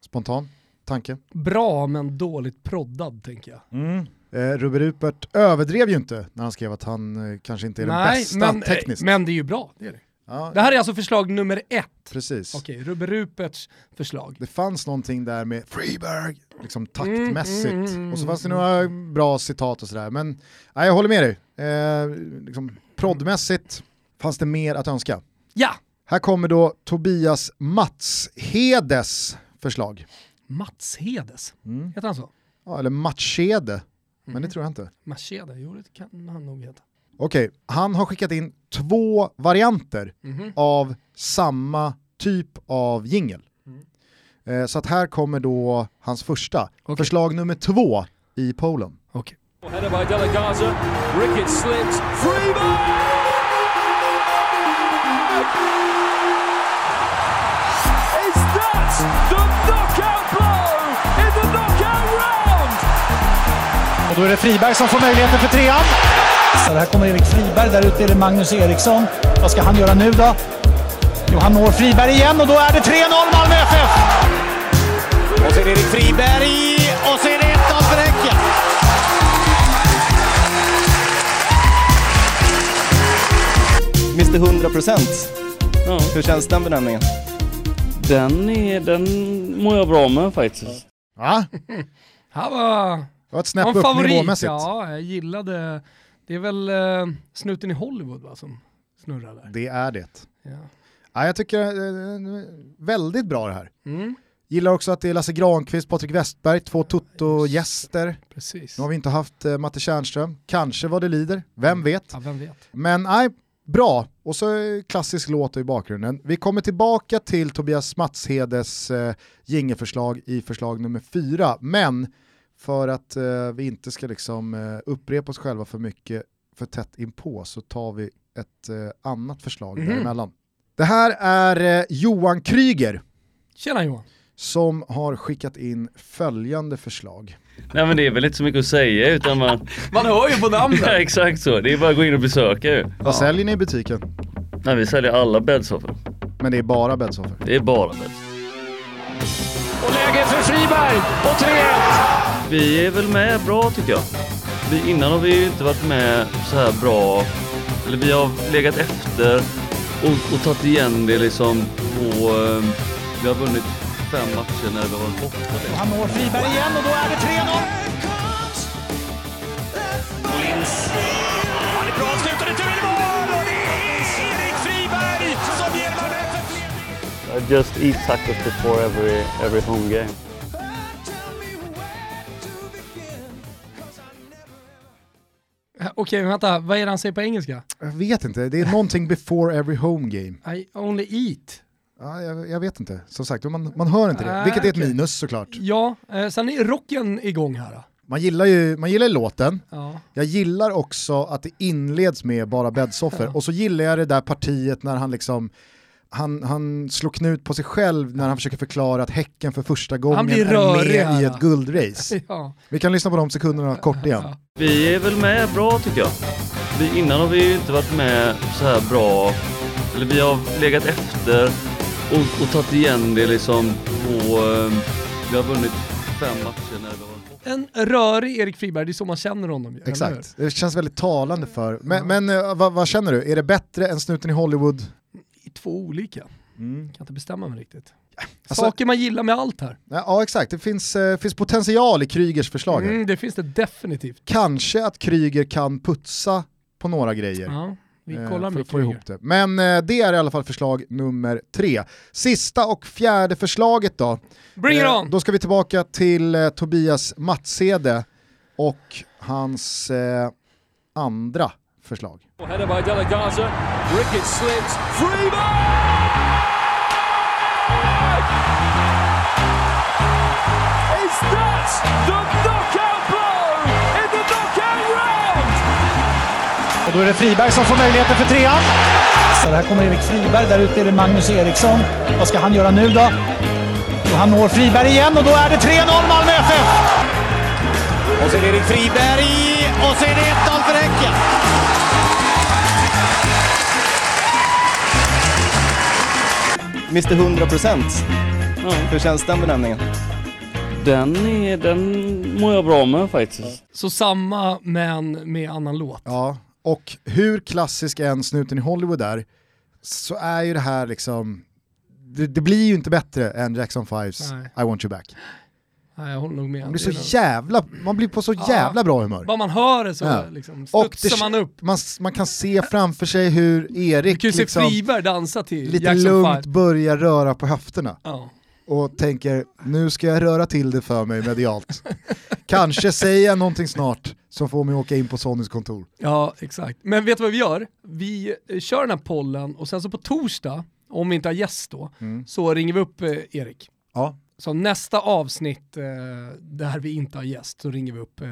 Spontan tanke. Bra men dåligt proddad tänker jag. Mm. Eh, Rubbe Rupert överdrev ju inte när han skrev att han eh, kanske inte är den bästa men, tekniskt. men det är ju bra. Det, är det. Ja, det här är alltså förslag nummer ett. precis. Okej, Rubbe Ruperts förslag. Det fanns någonting där med Freeberg, liksom taktmässigt. Mm, mm, mm, och så fanns det mm. några bra citat och sådär. Men nej, jag håller med dig. Eh, liksom, proddmässigt fanns det mer att önska. Ja! Här kommer då Tobias Matshedes förslag. Mats Hedes. Mm. Heter han så? Ja, eller Matshede, men det tror jag inte. Machede, jo det kan han nog heta. Okej, han har skickat in två varianter Mhm. av samma typ av jingel. Mm. Eh, så att här kommer då hans första. Okej. Förslag nummer två i Polen. Okej. Header by Delegaza. Rickett slips. Friberg! Is that the knockout blow in the knockout round? Och då är det Friberg som får möjligheten för trean. Så här kommer Erik Friberg, där ute är det Magnus Eriksson. Vad ska han göra nu då? Jo, han når Friberg igen och då är det 3-0 Malmö FF! Och så är det Erik Friberg och så är det 1-0 för Häcken. Mr 100 procent. Ja, Hur känns den benämningen? den, är, den mår jag bra med faktiskt. Ja, Han var det var ett snäpp en upp favorit. nivåmässigt. Ja, jag gillade... Det är väl uh, snuten i Hollywood va, som snurrar där. Det är det. Ja. Ja, jag tycker eh, väldigt bra det här. Mm, Gillar också att det är Lasse Granqvist, Patrik Westberg, två Toto-gäster. precis. Nu har vi inte haft eh, Matte Tjärnström, kanske vad det lider, vem vet. Ja, vem vet. Men nej, bra. Och så eh, klassisk låt i bakgrunden. Vi kommer tillbaka till Tobias Matshedes eh, jingelförslag i förslag nummer fyra, men för att eh, vi inte ska liksom, eh, upprepa oss själva för mycket för tätt inpå så tar vi ett eh, annat förslag Mhm. däremellan. Det här är eh, Johan Kryger Tjena Johan. som har skickat in följande förslag. Nej men det är väl inte så mycket att säga utan man... Man hör ju på namnet. Ja, exakt så, det är bara att gå in och besöka ju. Vad säljer ni i butiken? Nej vi säljer alla bäddsoffor. Men det är bara bäddsoffor. Det är bara bädd. Och läge för Friberg och 3-1. Vi är väl med bra tycker jag. Vi, innan har vi ju inte varit med så här bra, eller vi har legat efter och, och tagit igen det liksom på, eh, vi har vunnit fem matcher när vi har varit borta. Och han når Friberg igen och då är det 3-0. Han är bra avslutade till mål och det är Erik Friberg som ger Malmö FF. I just eat tacos before every, every home game. Okej, men vänta. Vad är det han säger på engelska? Jag vet inte, det är någonting before every home game. I only eat. Ja, jag, jag vet inte, som sagt, man, man hör inte det. Nej, Vilket är ett okej. minus såklart. Ja, eh, sen är rocken igång här. då. Man gillar ju man gillar låten, Ja. jag gillar också att det inleds med bara bäddsoffor och så gillar jag det där partiet när han liksom han, han slår knut på sig själv när han försöker förklara att Häcken för första gången blir är rörig med i ett guldrace. ja. Vi kan lyssna på de sekunderna kort igen. Ja. Vi är väl med bra tycker jag. Vi, innan har vi ju inte varit med så här bra, eller vi har legat efter och, och tagit igen det liksom på, eh, vi har vunnit fem matcher när vi har en rörig Erik Friberg, det är så man känner honom. Exakt, det känns väldigt talande för. Men, men eh, vad, vad känner du? Är det bättre än snuten i Hollywood? I två olika. Kan inte bestämma mig riktigt. Alltså- Saker man gillar med allt här. Ja, ja exakt, det finns, eh, finns potential i Krygers förslag. här. Mm, det finns det definitivt. Kanske att Kryger kan putsa på några grejer. Ja, vi eh, kollar för med få ihop det. Men eh, det är i alla fall förslag nummer tre. Sista och fjärde förslaget då. Bring it Eh, on! Då ska vi tillbaka till eh, Tobias Matsede och hans eh, andra förslag. Och då är det Friberg som får möjligheten för trean. Så här kommer Erik Friberg, där ute är det Magnus Eriksson. Vad ska han göra nu då? Och han når Friberg igen och då är det 3-0 Malmö FF! Och så är det Erik Friberg och så är det 1-0 för Häcken. Mr 100%. Ja. Hur känns den benämningen? Den, är, den mår jag bra med faktiskt. Så samma men med annan låt. Ja, och hur klassisk än snuten i Hollywood är, så är ju det här liksom, det, det blir ju inte bättre än Jackson 5s Nej. I want you back. Nej, jag håller nog med. Man blir Det är så jävla, man blir på så Ja. jävla bra humör. Bara man hör det så Ja. liksom, studsar man upp. Man, man kan se framför sig hur Du Erik kan ju se liksom, Friberg dansa till lite Jackson lugnt 5. börjar röra på höfterna Ja. och tänker nu ska jag röra till det för mig medialt. Kanske säger jag någonting snart som får mig åka in på Sonys kontor. ja, exakt. Men vet du vad vi gör? Vi eh, kör den här pollen och sen så på torsdag, om vi inte har gäst då, Mm. så ringer vi upp eh, Erik. Ja. Så nästa avsnitt eh, där vi inte har gäst så ringer vi upp eh,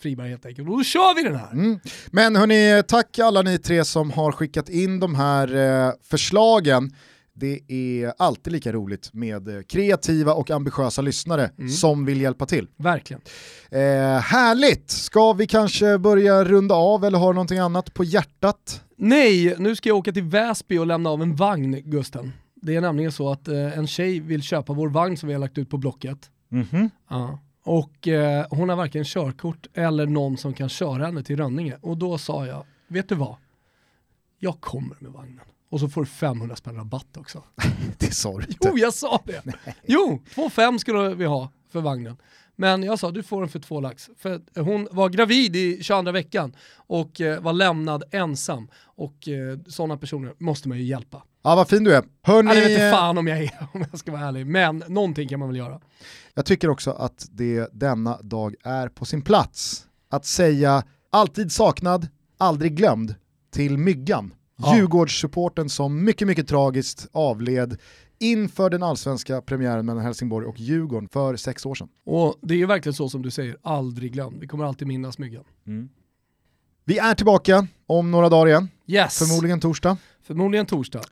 Friberg helt enkelt. Och då kör vi den här! Mm. Men hörni, tack alla ni tre som har skickat in de här eh, förslagen. Det är alltid lika roligt med eh, kreativa och ambitiösa lyssnare Mm. som vill hjälpa till. Verkligen. Eh, härligt! Ska vi kanske börja runda av eller har du någonting annat på hjärtat? Nej, nu ska jag åka till Väsby och lämna av en vagn, Gusten. Det är nämligen så att eh, en tjej vill köpa vår vagn som vi har lagt ut på Blocket. Mhm. Ja. Och eh, hon har varken körkort eller någon som kan köra henne till Rönninge. Och då sa jag, vet du vad? Jag kommer med vagnen. Och så får du 500 spänn rabatt också. Det sa du inte. Jo, jag sa det! Jo, 2,5 skulle vi ha för vagnen. Men jag sa du får den för två lax. För hon var gravid i 22 veckan och eh, var lämnad ensam. Och eh, sådana personer måste man ju hjälpa. Ja, vad fin du är. Hörni, Jag vet inte fan om jag är, om jag ska vara ärlig. Men någonting kan man väl göra. Jag tycker också att det denna dag är på sin plats att säga alltid saknad, aldrig glömd till Myggan. Ja. Djurgårdssupporten som mycket, mycket tragiskt avled inför den allsvenska premiären mellan Helsingborg och Djurgården för sex år sedan. Och det är ju verkligen så som du säger, aldrig glömd. Vi kommer alltid minnas myggan. Vi är tillbaka om några dagar igen, Yes! förmodligen torsdag. Förmodligen torsdag.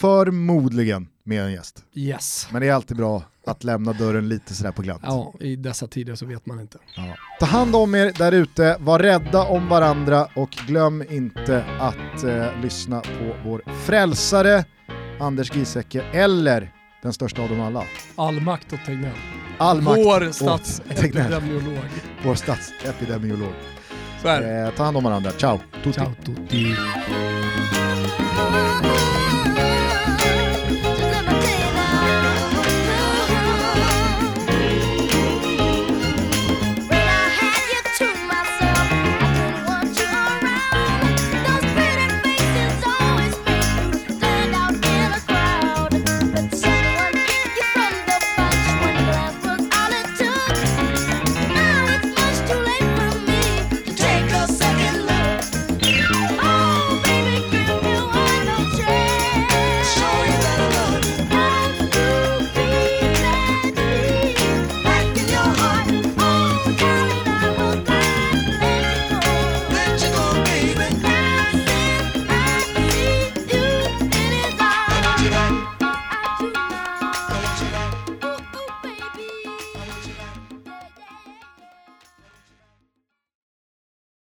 Förmodligen med en gäst. Yes. Men det är alltid bra att lämna dörren lite sådär på glänt. Ja, i dessa tider så vet man inte. Ja. Ta hand om er där ute, var rädda om varandra och glöm inte att eh, lyssna på vår frälsare Anders Giesecke eller den största av dem alla. All makt åt Tegnell. All makt Vår statsepidemiolog. vår statsepidemiolog. Så. Eh, ta hand om varandra, ciao. Tutti. Ciao tutti.